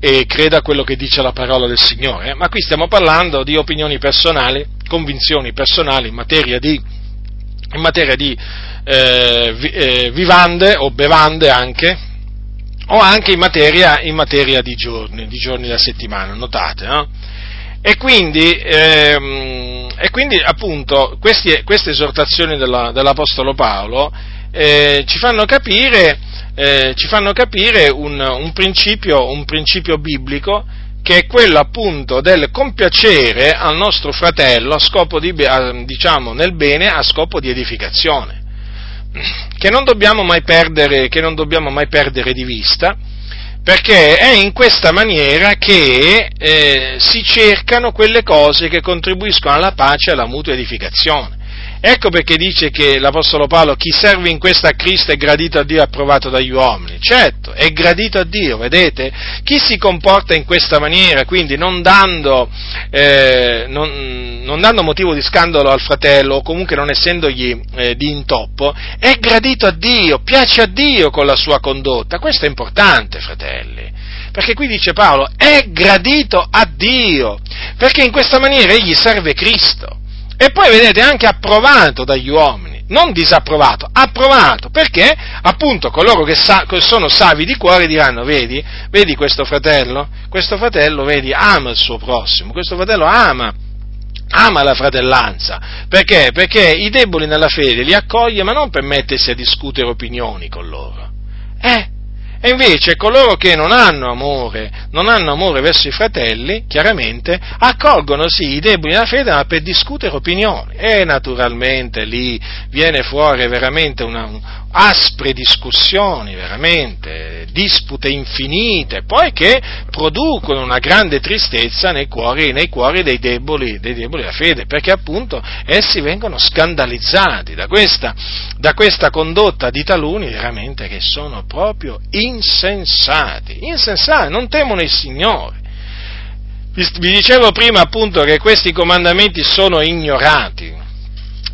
e creda a quello che dice la parola del Signore. Ma qui stiamo parlando di opinioni personali, convinzioni personali in materia di, in materia di eh, eh, vivande o bevande anche, o anche in materia, in materia di giorni, di giorni della settimana, notate, no? E quindi, ehm, e quindi appunto questi, queste esortazioni della, dell'Apostolo Paolo eh, ci fanno capire eh, ci fanno capire un, un, principio, un principio biblico che è quello appunto del compiacere al nostro fratello di, diciamo, nel bene a scopo di edificazione, che non dobbiamo mai perdere, dobbiamo mai perdere di vista, perché è in questa maniera che eh, si cercano quelle cose che contribuiscono alla pace e alla mutua edificazione. Ecco perché dice che l'Apostolo Paolo, chi serve in questo a Cristo è gradito a Dio e approvato dagli uomini. Certo, è gradito a Dio, vedete? Chi si comporta in questa maniera, quindi non dando, eh, non, non dando motivo di scandalo al fratello o comunque non essendogli eh, di intoppo, è gradito a Dio, piace a Dio con la sua condotta. Questo è importante, fratelli. Perché qui dice Paolo, è gradito a Dio, perché in questa maniera egli serve Cristo. E poi vedete anche approvato dagli uomini, non disapprovato, approvato, perché appunto coloro che, sa, che sono savi di cuore diranno, vedi, vedi questo fratello, questo fratello, vedi, ama il suo prossimo, questo fratello ama ama la fratellanza. Perché? Perché i deboli nella fede li accoglie, ma non per mettersi a discutere opinioni con loro. Eh? E invece coloro che non hanno amore, non hanno amore verso i fratelli, chiaramente, accolgono sì i deboli nella fede, ma per discutere opinioni. E naturalmente lì viene fuori veramente una, aspre discussioni, veramente, dispute infinite, poi che producono una grande tristezza nei cuori, nei cuori dei, deboli, dei deboli della fede, perché appunto essi vengono scandalizzati da questa, da questa condotta di taluni veramente che sono proprio insensati, insensati, non temono il Signore. Vi dicevo prima appunto che questi comandamenti sono ignorati,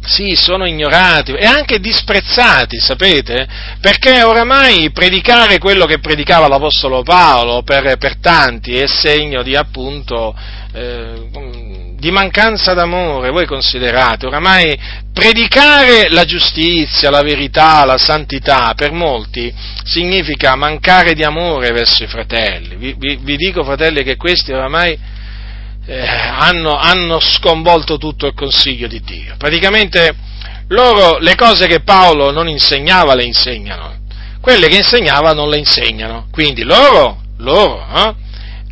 sì, sono ignorati e anche disprezzati, sapete? Perché oramai predicare quello che predicava l'Apostolo Paolo per, per tanti è segno di appunto eh, di mancanza d'amore, voi considerate, oramai predicare la giustizia, la verità, la santità per molti significa mancare di amore verso i fratelli. Vi, vi, vi dico, fratelli, che questi oramai eh, hanno, hanno sconvolto tutto il consiglio di Dio. Praticamente loro le cose che Paolo non insegnava le insegnano, quelle che insegnava non le insegnano, quindi loro, loro eh,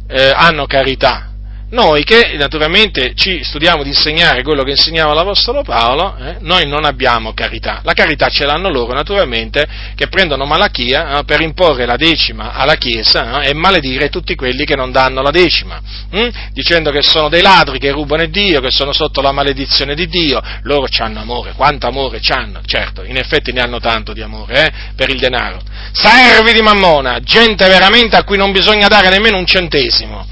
eh, hanno carità, noi che naturalmente ci studiamo di insegnare quello che insegnava l'Apostolo Paolo, eh, noi non abbiamo carità. La carità ce l'hanno loro naturalmente che prendono Malachia eh, per imporre la decima alla Chiesa eh, e maledire tutti quelli che non danno la decima, hm? dicendo che sono dei ladri, che rubano Dio, che sono sotto la maledizione di Dio. Loro hanno amore, quanto amore hanno? Certo, in effetti ne hanno tanto di amore eh, per il denaro. Servi di mammona, gente veramente a cui non bisogna dare nemmeno un centesimo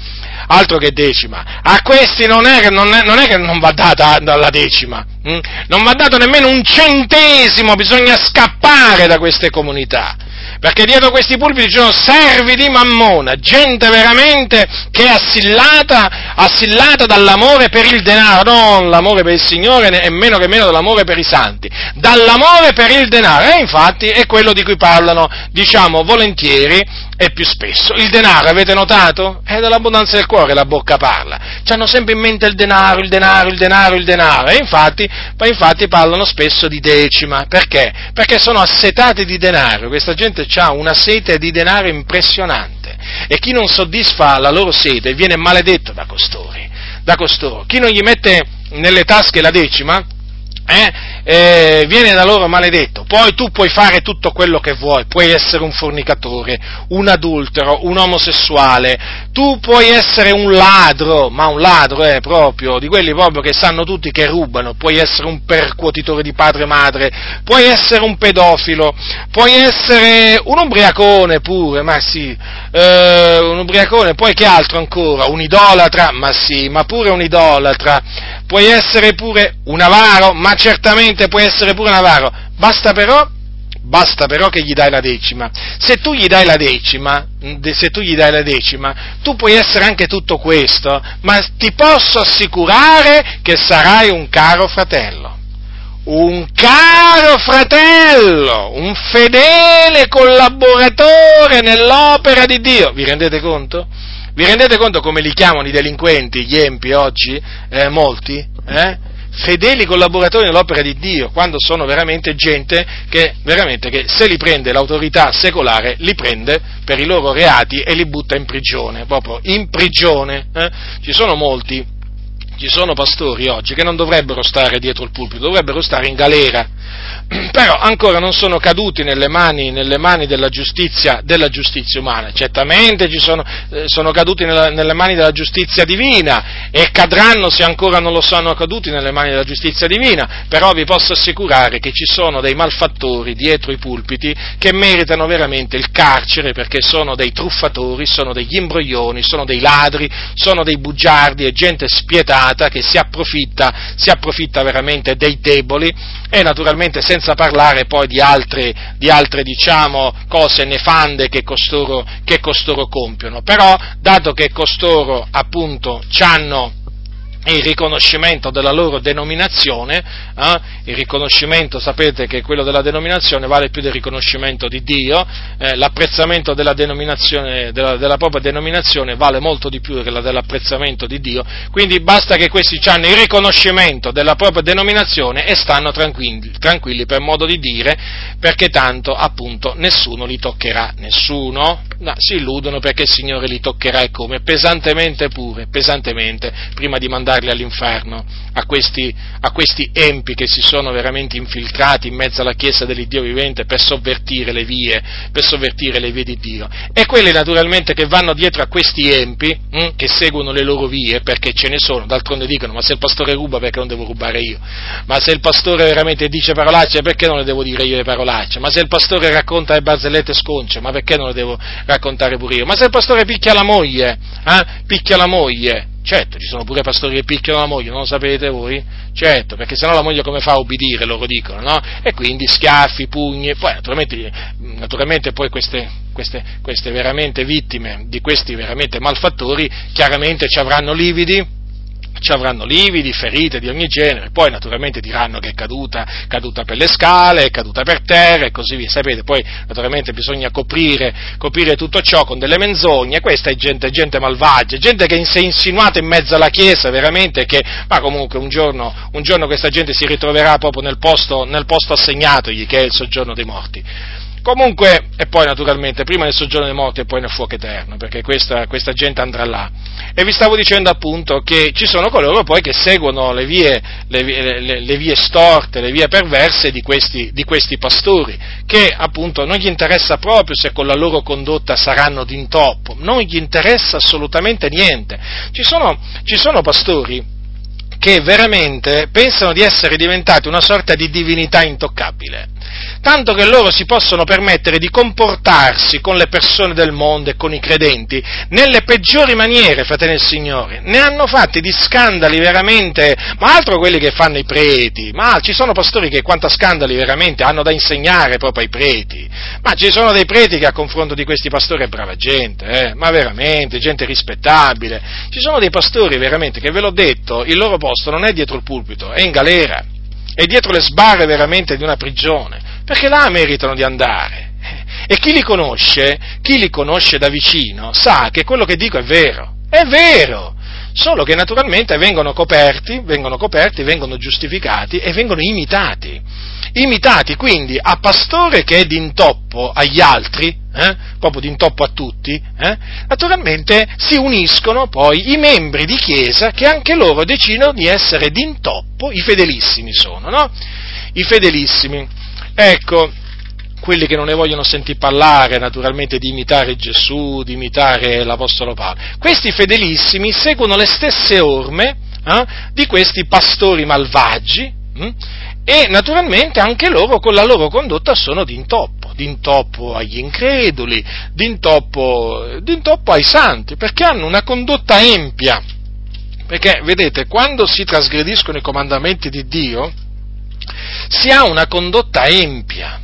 altro che decima. A questi non è, non è, non è che non va data la decima, hm? non va dato nemmeno un centesimo, bisogna scappare da queste comunità perché dietro questi pulpiti ci sono servi di mammona, gente veramente che è assillata, assillata dall'amore per il denaro, non l'amore per il Signore e meno che meno dall'amore per i santi, dall'amore per il denaro, e infatti è quello di cui parlano, diciamo, volentieri e più spesso. Il denaro, avete notato? È dall'abbondanza del cuore la bocca parla. Ci hanno sempre in mente il denaro, il denaro, il denaro, il denaro. E infatti, infatti parlano spesso di decima. Perché? Perché sono assetati di denaro. Questa gente ha una sete di denaro impressionante. E chi non soddisfa la loro sete viene maledetto da costori. Da costoro. Chi non gli mette nelle tasche la decima, eh, eh, viene da loro maledetto. Poi tu puoi fare tutto quello che vuoi, puoi essere un fornicatore, un adultero, un omosessuale, tu puoi essere un ladro, ma un ladro è eh, proprio, di quelli proprio che sanno tutti che rubano, puoi essere un percuotitore di padre e madre, puoi essere un pedofilo, puoi essere un ubriacone pure, ma sì, eh, un ubriacone, poi che altro ancora? Un idolatra, ma sì, ma pure un idolatra, puoi essere pure un avaro, ma certamente puoi essere pure un avaro, basta però, basta però che gli dai la decima. Se tu gli dai la decima, se tu gli dai la decima, tu puoi essere anche tutto questo, ma ti posso assicurare che sarai un caro fratello. Un caro fratello, un fedele collaboratore nell'opera di Dio. Vi rendete conto? Vi rendete conto come li chiamano i delinquenti, gli empi oggi? Eh, molti? Eh? Fedeli collaboratori nell'opera di Dio, quando sono veramente gente che, veramente, che se li prende l'autorità secolare, li prende per i loro reati e li butta in prigione, proprio in prigione. Eh? Ci sono molti, ci sono pastori oggi che non dovrebbero stare dietro il pulpito, dovrebbero stare in galera. Però ancora non sono caduti nelle mani, nelle mani della, giustizia, della, giustizia, umana, certamente sono, eh, sono, caduti nella, nelle mani della giustizia divina e cadranno se ancora non lo sono caduti nelle mani della giustizia divina, però vi posso assicurare che ci sono dei malfattori dietro i pulpiti che meritano veramente il carcere perché sono dei truffatori, sono degli imbroglioni, sono dei ladri, sono dei bugiardi e gente spietata che si approfitta, si approfitta veramente dei deboli e naturalmente senza parlare poi di altre, di altre diciamo, cose nefande che costoro, che costoro compiono. Però, dato che costoro appunto hanno il riconoscimento della loro denominazione, eh? il riconoscimento, sapete che quello della denominazione vale più del riconoscimento di Dio, eh, l'apprezzamento della, della, della, propria denominazione vale molto di più dell'apprezzamento di Dio, quindi basta che questi hanno il riconoscimento della propria denominazione e stanno tranquilli, tranquilli per modo di dire, perché tanto appunto nessuno li toccherà, nessuno, no, si illudono perché il Signore li toccherà e come, pesantemente pure, pesantemente, prima di mandare mandarli all'inferno, a questi, a questi empi che si sono veramente infiltrati in mezzo alla Chiesa dell'Iddio vivente per sovvertire le vie, per sovvertire le vie di Dio. E quelli naturalmente che vanno dietro a questi empi, mh, hm, che seguono le loro vie, perché ce ne sono, d'altronde dicono, ma se il pastore ruba perché non devo rubare io? Ma se il pastore veramente dice parolacce perché non le devo dire io le parolacce? Ma se il pastore racconta le barzellette sconce, ma perché non le devo raccontare pure io? Ma se il pastore picchia la moglie, eh? picchia la moglie, Certo, ci sono pure pastori che picchiano la moglie, non lo sapete voi? Certo, perché sennò la moglie come fa a obbedire, loro dicono, no? E quindi schiaffi, pugni, poi naturalmente, naturalmente poi queste, queste, queste veramente vittime di questi veramente malfattori chiaramente ci avranno lividi, ci avranno lividi, ferite di ogni genere, poi naturalmente diranno che è caduta, caduta per le scale, è caduta per terra e così via, sapete, poi naturalmente bisogna coprire, coprire tutto ciò con delle menzogne, questa è gente, gente malvagia, gente che si è insinuata in mezzo alla Chiesa veramente, che, ma comunque un giorno, un giorno questa gente si ritroverà proprio nel posto, nel posto assegnatogli, che è il soggiorno dei morti. Comunque, e poi naturalmente, prima nel soggiorno dei morti e poi nel fuoco eterno, perché questa, questa, gente andrà là. E vi stavo dicendo appunto che ci sono coloro poi che seguono le vie, le, le, le vie storte, le vie perverse di questi, di questi, pastori, che appunto non gli interessa proprio se con la loro condotta saranno d'intoppo, non gli interessa assolutamente niente. Ci sono, ci sono pastori che veramente pensano di essere diventati una sorta di divinità intoccabile tanto che loro si possono permettere di comportarsi con le persone del mondo e con i credenti nelle peggiori maniere, fratelli del Signore. Ne hanno fatti di scandali veramente, ma altro quelli che fanno i preti, ma ci sono pastori che quanto scandali veramente hanno da insegnare proprio ai preti, ma ci sono dei preti che a confronto di questi pastori è brava gente, eh? ma veramente, gente rispettabile. Ci sono dei pastori veramente che ve l'ho detto, il loro posto non è dietro il pulpito, è in galera è dietro le sbarre veramente di una prigione, perché là meritano di andare. E chi li conosce, chi li conosce da vicino, sa che quello che dico è vero, è vero, solo che naturalmente vengono coperti, vengono coperti, vengono giustificati e vengono imitati. Imitati quindi a pastore che è d'intoppo agli altri, eh, proprio d'intoppo a tutti, eh, naturalmente si uniscono poi i membri di chiesa che anche loro decidono di essere d'intoppo, i fedelissimi sono, no? I fedelissimi. Ecco, quelli che non ne vogliono sentire parlare, naturalmente, di imitare Gesù, di imitare l'Apostolo Paolo. Questi fedelissimi seguono le stesse orme eh, di questi pastori malvagi hm, e naturalmente anche loro con la loro condotta sono d'intoppo, d'intoppo agli increduli, d'intoppo, d'intoppo ai santi, perché hanno una condotta empia. Perché, vedete, quando si trasgrediscono i comandamenti di Dio, si ha una condotta empia.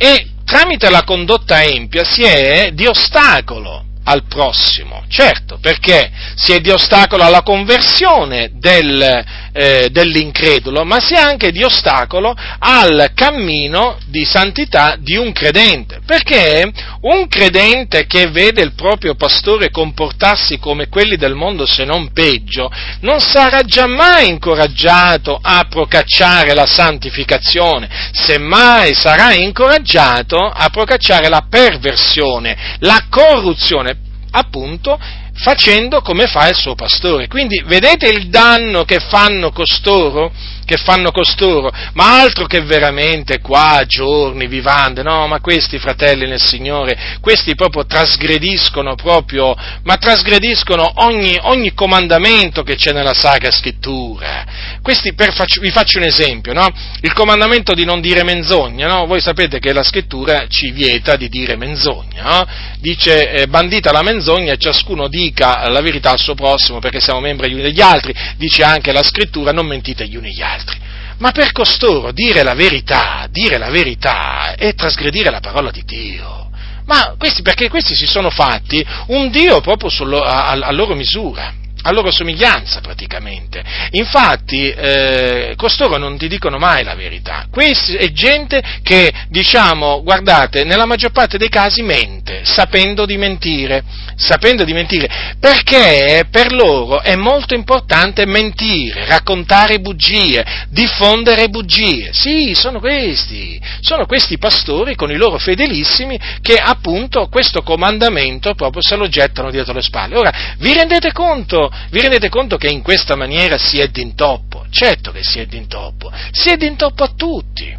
E tramite la condotta empia si è di ostacolo al prossimo, certo, perché si è di ostacolo alla conversione del, eh, dell'incredulo, ma si è anche di ostacolo al cammino di santità di un credente, perché un credente che vede il proprio pastore comportarsi come quelli del mondo, se non peggio, non sarà giammai incoraggiato a procacciare la santificazione, semmai sarà incoraggiato a procacciare la perversione, la corruzione, appunto facendo come fa il suo pastore. Quindi vedete il danno che fanno costoro? Che fanno costoro, ma altro che veramente qua giorni vivande, no, ma questi fratelli nel Signore, questi proprio trasgrediscono proprio, ma trasgrediscono ogni, ogni comandamento che c'è nella Sacra Scrittura. Questi, per, vi faccio un esempio, no? Il comandamento di non dire menzogna, no? Voi sapete che la Scrittura ci vieta di dire menzogna, no? Dice, eh, bandita la menzogna e ciascuno dica la verità al suo prossimo perché siamo membri gli uni degli altri, dice anche la Scrittura, non mentite gli uni gli altri altri. Ma per costoro dire la verità, dire la verità è trasgredire la parola di Dio. Ma questi, perché questi si sono fatti un Dio proprio sullo, a, a, loro misura. A loro somiglianza praticamente. Infatti, eh, costoro non ti dicono mai la verità. Questa è gente che, diciamo, guardate, nella maggior parte dei casi mente, sapendo di mentire, sapendo di mentire, perché per loro è molto importante mentire, raccontare bugie, diffondere bugie. Sì, sono questi, sono questi pastori con i loro fedelissimi che appunto questo comandamento proprio se lo gettano dietro le spalle. Ora, vi rendete conto vi rendete conto che in questa maniera si è d'intoppo? Certo che si è d'intoppo, si è d'intoppo a tutti.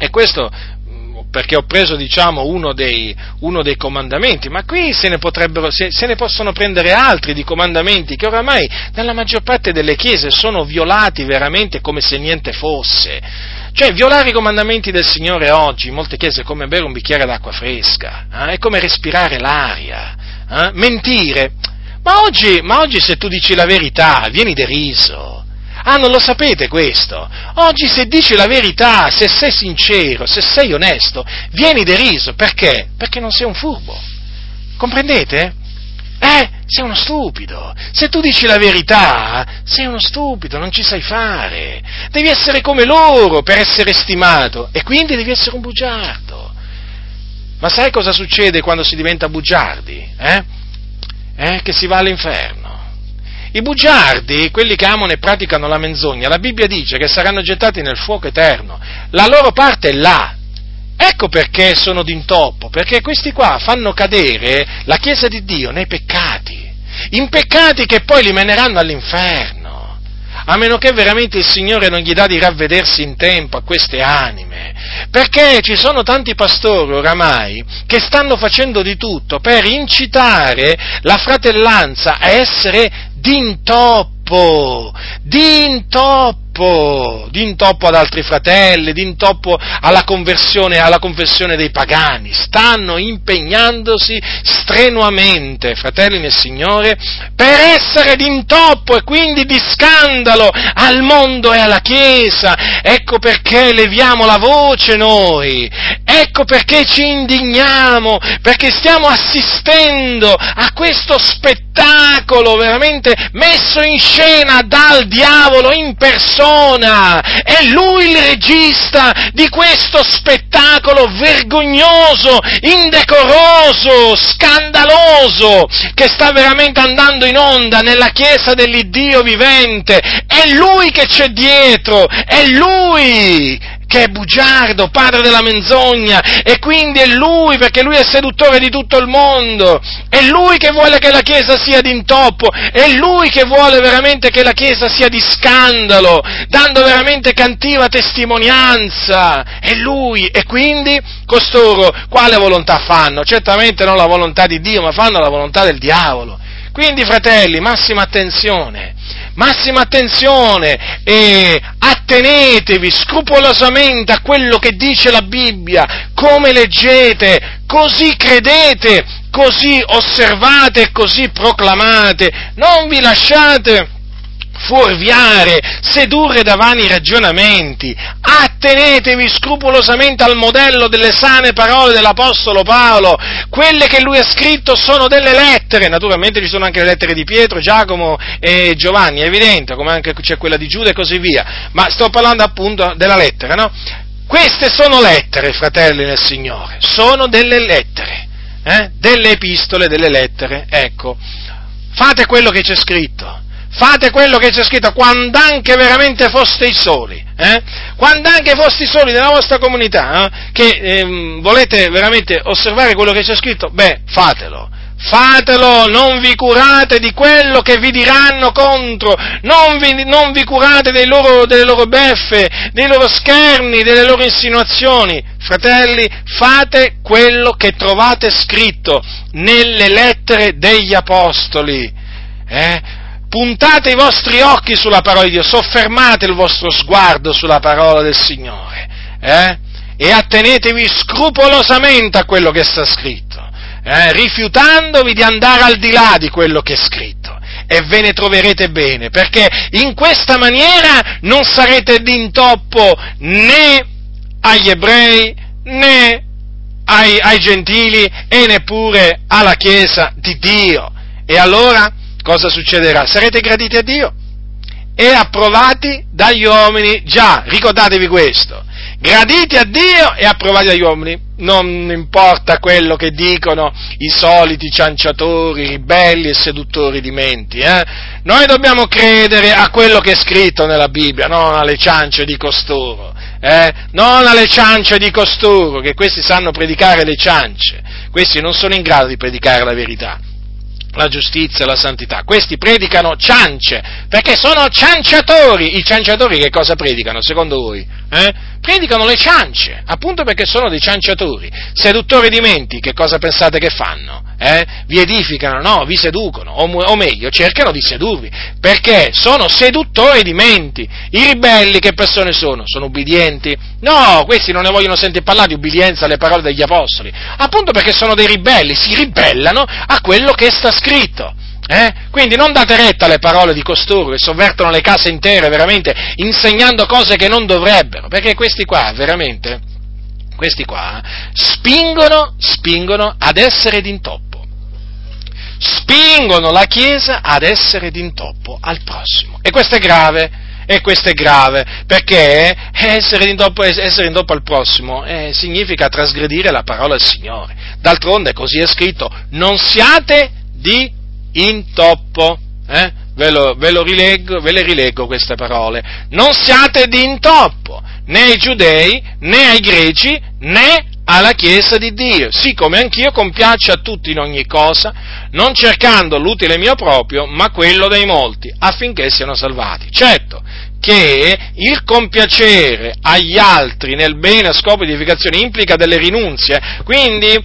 E questo mm, perché ho preso diciamo, uno, dei, uno dei, comandamenti, ma qui se ne, se, se ne, possono prendere altri di comandamenti che oramai nella maggior parte delle chiese sono violati veramente come se niente fosse. Cioè, violare i comandamenti del Signore oggi in molte chiese è come bere un bicchiere d'acqua fresca, eh? è come respirare l'aria. Eh? Mentire ma oggi, ma oggi se tu dici la verità vieni deriso. Ah, non lo sapete questo? Oggi se dici la verità, se sei sincero, se sei onesto, vieni deriso. Perché? Perché non sei un furbo. Comprendete? Eh, sei uno stupido. Se tu dici la verità, sei uno stupido, non ci sai fare. Devi essere come loro per essere stimato e quindi devi essere un bugiardo. Ma sai cosa succede quando si diventa bugiardi? Eh? Eh, che si va all'inferno. I bugiardi, quelli che amano e praticano la menzogna, la Bibbia dice che saranno gettati nel fuoco eterno. La loro parte è là. Ecco perché sono d'intoppo, perché questi qua fanno cadere la Chiesa di Dio nei peccati, in peccati che poi li meneranno all'inferno a meno che veramente il Signore non gli dà di ravvedersi in tempo a queste anime, perché ci sono tanti pastori oramai che stanno facendo di tutto per incitare la fratellanza a essere d'intoppo, d'intoppo d'intoppo, d'intoppo ad altri fratelli, d'intoppo alla conversione, alla confessione dei pagani. Stanno impegnandosi strenuamente, fratelli nel Signore, per essere d'intoppo e quindi di scandalo al mondo e alla Chiesa. Ecco perché leviamo la voce noi, ecco perché ci indigniamo, perché stiamo assistendo a questo spettacolo veramente messo in scena dal diavolo in persona. È lui il regista di questo spettacolo vergognoso, indecoroso, scandaloso, che sta veramente andando in onda nella Chiesa dell'Iddio vivente, è lui che c'è dietro, è lui, che è bugiardo, padre della menzogna, e quindi è lui, perché lui è seduttore di tutto il mondo, è lui che vuole che la Chiesa sia d'intoppo, è lui che vuole veramente che la Chiesa sia di scandalo, dando veramente cattiva testimonianza, è lui, e quindi costoro quale volontà fanno? Certamente non la volontà di Dio, ma fanno la volontà del diavolo. Quindi, fratelli, massima attenzione, massima attenzione e attenetevi scrupolosamente a quello che dice la Bibbia, come leggete, così credete, così osservate e così proclamate, non vi lasciate fuorviare, sedurre da vani ragionamenti, attenetevi scrupolosamente al modello delle sane parole dell'Apostolo Paolo, quelle che lui ha scritto sono delle lettere, naturalmente ci sono anche le lettere di Pietro, Giacomo e Giovanni, è evidente, come anche c'è quella di Giuda e così via, ma sto parlando appunto della lettera, no? Queste sono lettere, fratelli nel Signore, sono delle lettere, eh? delle epistole, delle lettere, ecco, fate quello che c'è scritto fate quello che c'è scritto, quando anche veramente foste i soli, eh? quando anche foste i soli nella vostra comunità, eh? che eh, volete veramente osservare quello che c'è scritto, beh, fatelo. Fatelo, non vi curate di quello che vi diranno contro, non vi, non vi curate loro, delle loro beffe, dei loro scherni, delle loro insinuazioni. Fratelli, fate quello che trovate scritto nelle lettere degli Apostoli. Eh? Puntate i vostri occhi sulla parola di Dio, soffermate il vostro sguardo sulla parola del Signore eh? e attenetevi scrupolosamente a quello che sta scritto, eh? rifiutandovi di andare al di là di quello che è scritto e ve ne troverete bene, perché in questa maniera non sarete d'intoppo né agli ebrei né ai, ai gentili e neppure alla Chiesa di Dio. E allora cosa succederà? Sarete graditi a Dio e approvati dagli uomini. Già, ricordatevi questo. Graditi a Dio e approvati dagli uomini. Non importa quello che dicono i soliti cianciatori, ribelli e seduttori di menti. Eh? Noi dobbiamo credere a quello che è scritto nella Bibbia, non alle ciance di costoro. Eh? Non alle ciance di costoro, che questi sanno predicare le ciance. Questi non sono in grado di predicare la verità la giustizia la santità. Questi predicano ciance, perché sono cianciatori. I cianciatori che cosa predicano, secondo voi? Eh? Predicano le ciance, appunto perché sono dei cianciatori. Seduttori di menti, che cosa pensate che fanno? Eh? Vi edificano, no? Vi seducono, o, o, meglio, cercano di sedurvi, perché sono seduttori di menti. I ribelli che persone sono? Sono ubbidienti? No, questi non ne vogliono sentire parlare di ubbidienza alle parole degli apostoli, appunto perché sono dei ribelli, si ribellano a quello che sta scritto. Eh? Quindi non date retta alle parole di costoro che sovvertono le case intere, veramente, insegnando cose che non dovrebbero, perché questi qua, veramente, questi qua, spingono, spingono ad essere d'intoppo. Spingono la Chiesa ad essere d'intoppo al prossimo. E questo è grave. E questo è grave, perché essere d'intoppo, essere d'intoppo al prossimo eh, significa trasgredire la parola del Signore. D'altronde così è scritto, non siate di intoppo. Eh? Ve, lo, ve, lo rileggo, ve le rileggo queste parole. Non siate di intoppo né ai giudei, né ai greci, né alla Chiesa di Dio, sì come anch'io compiaccio a tutti in ogni cosa, non cercando l'utile mio proprio, ma quello dei molti, affinché siano salvati. Certo che il compiacere agli altri nel bene a scopo di edificazione implica delle rinunzie, quindi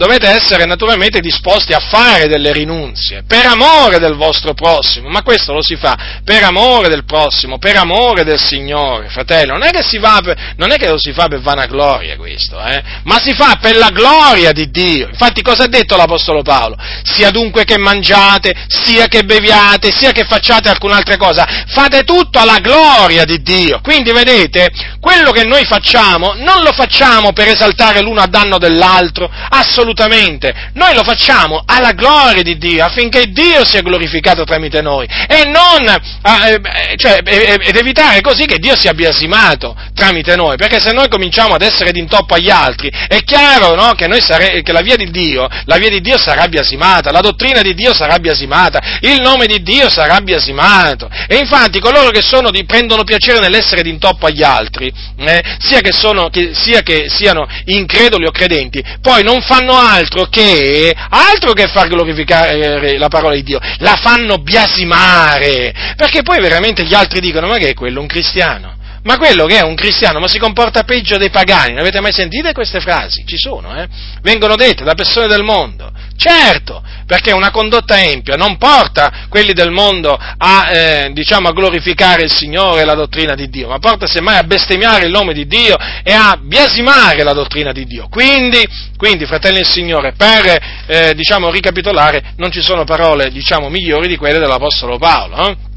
dovete essere naturalmente disposti a fare delle rinunzie per amore del vostro prossimo, ma questo lo si fa per amore del prossimo, per amore del Signore, fratello, non è che, per, non è che lo si fa per vanagloria questo, eh? ma si fa per la gloria di Dio. Infatti cosa ha detto l'Apostolo Paolo? Sia dunque che mangiate, sia che beviate, sia che facciate alcun'altra cosa, fate tutto alla gloria di Dio. Quindi vedete, quello che noi facciamo non lo facciamo per esaltare l'uno a danno dell'altro, assolutamente assolutamente, noi lo facciamo alla gloria di Dio, affinché Dio sia glorificato tramite noi, e non, eh, cioè, ed evitare così che Dio sia biasimato tramite noi, perché se noi cominciamo ad essere d'intoppo agli altri, è chiaro no, che, sare- che la via di Dio, la via di Dio sarà biasimata, la dottrina di Dio sarà biasimata, il nome di Dio sarà biasimato, e infatti coloro che sono di, prendono piacere nell'essere d'intoppo agli altri, eh, sia, che sono, che, sia che siano increduli o credenti, poi non fanno altro che, altro che far glorificare la parola di Dio, la fanno biasimare, perché poi veramente gli altri dicono, ma che è quello, un cristiano? Ma quello che è un cristiano, ma si comporta peggio dei pagani, non avete mai sentite queste frasi? Ci sono, eh? Vengono dette da persone del mondo. Certo, perché una condotta empia non porta quelli del mondo a, eh, diciamo, a glorificare il Signore e la dottrina di Dio, ma porta semmai a bestemmiare il nome di Dio e a biasimare la dottrina di Dio. Quindi, quindi fratelli del Signore, per, eh, diciamo, ricapitolare, non ci sono parole, diciamo, migliori di quelle dell'Apostolo Paolo, eh?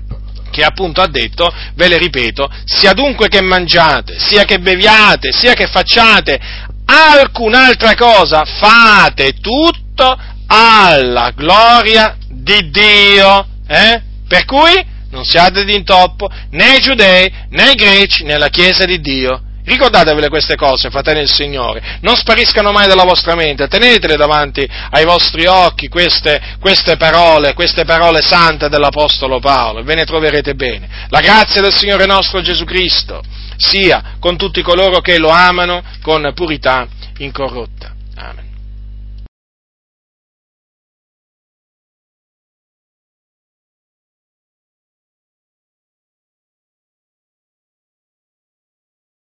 Che appunto ha detto, ve le ripeto, sia dunque che mangiate, sia che beviate, sia che facciate alcun'altra cosa, fate tutto alla gloria di Dio. Eh? Per cui non siate d'intoppo né i giudei né i greci né la Chiesa di Dio. Ricordatevele queste cose, fratelli del Signore, non spariscano mai dalla vostra mente, tenetele davanti ai vostri occhi queste, queste parole, queste parole sante dell'Apostolo Paolo, e ve ne troverete bene. La grazia del Signore nostro Gesù Cristo sia con tutti coloro che lo amano con purità incorrotta. Amen.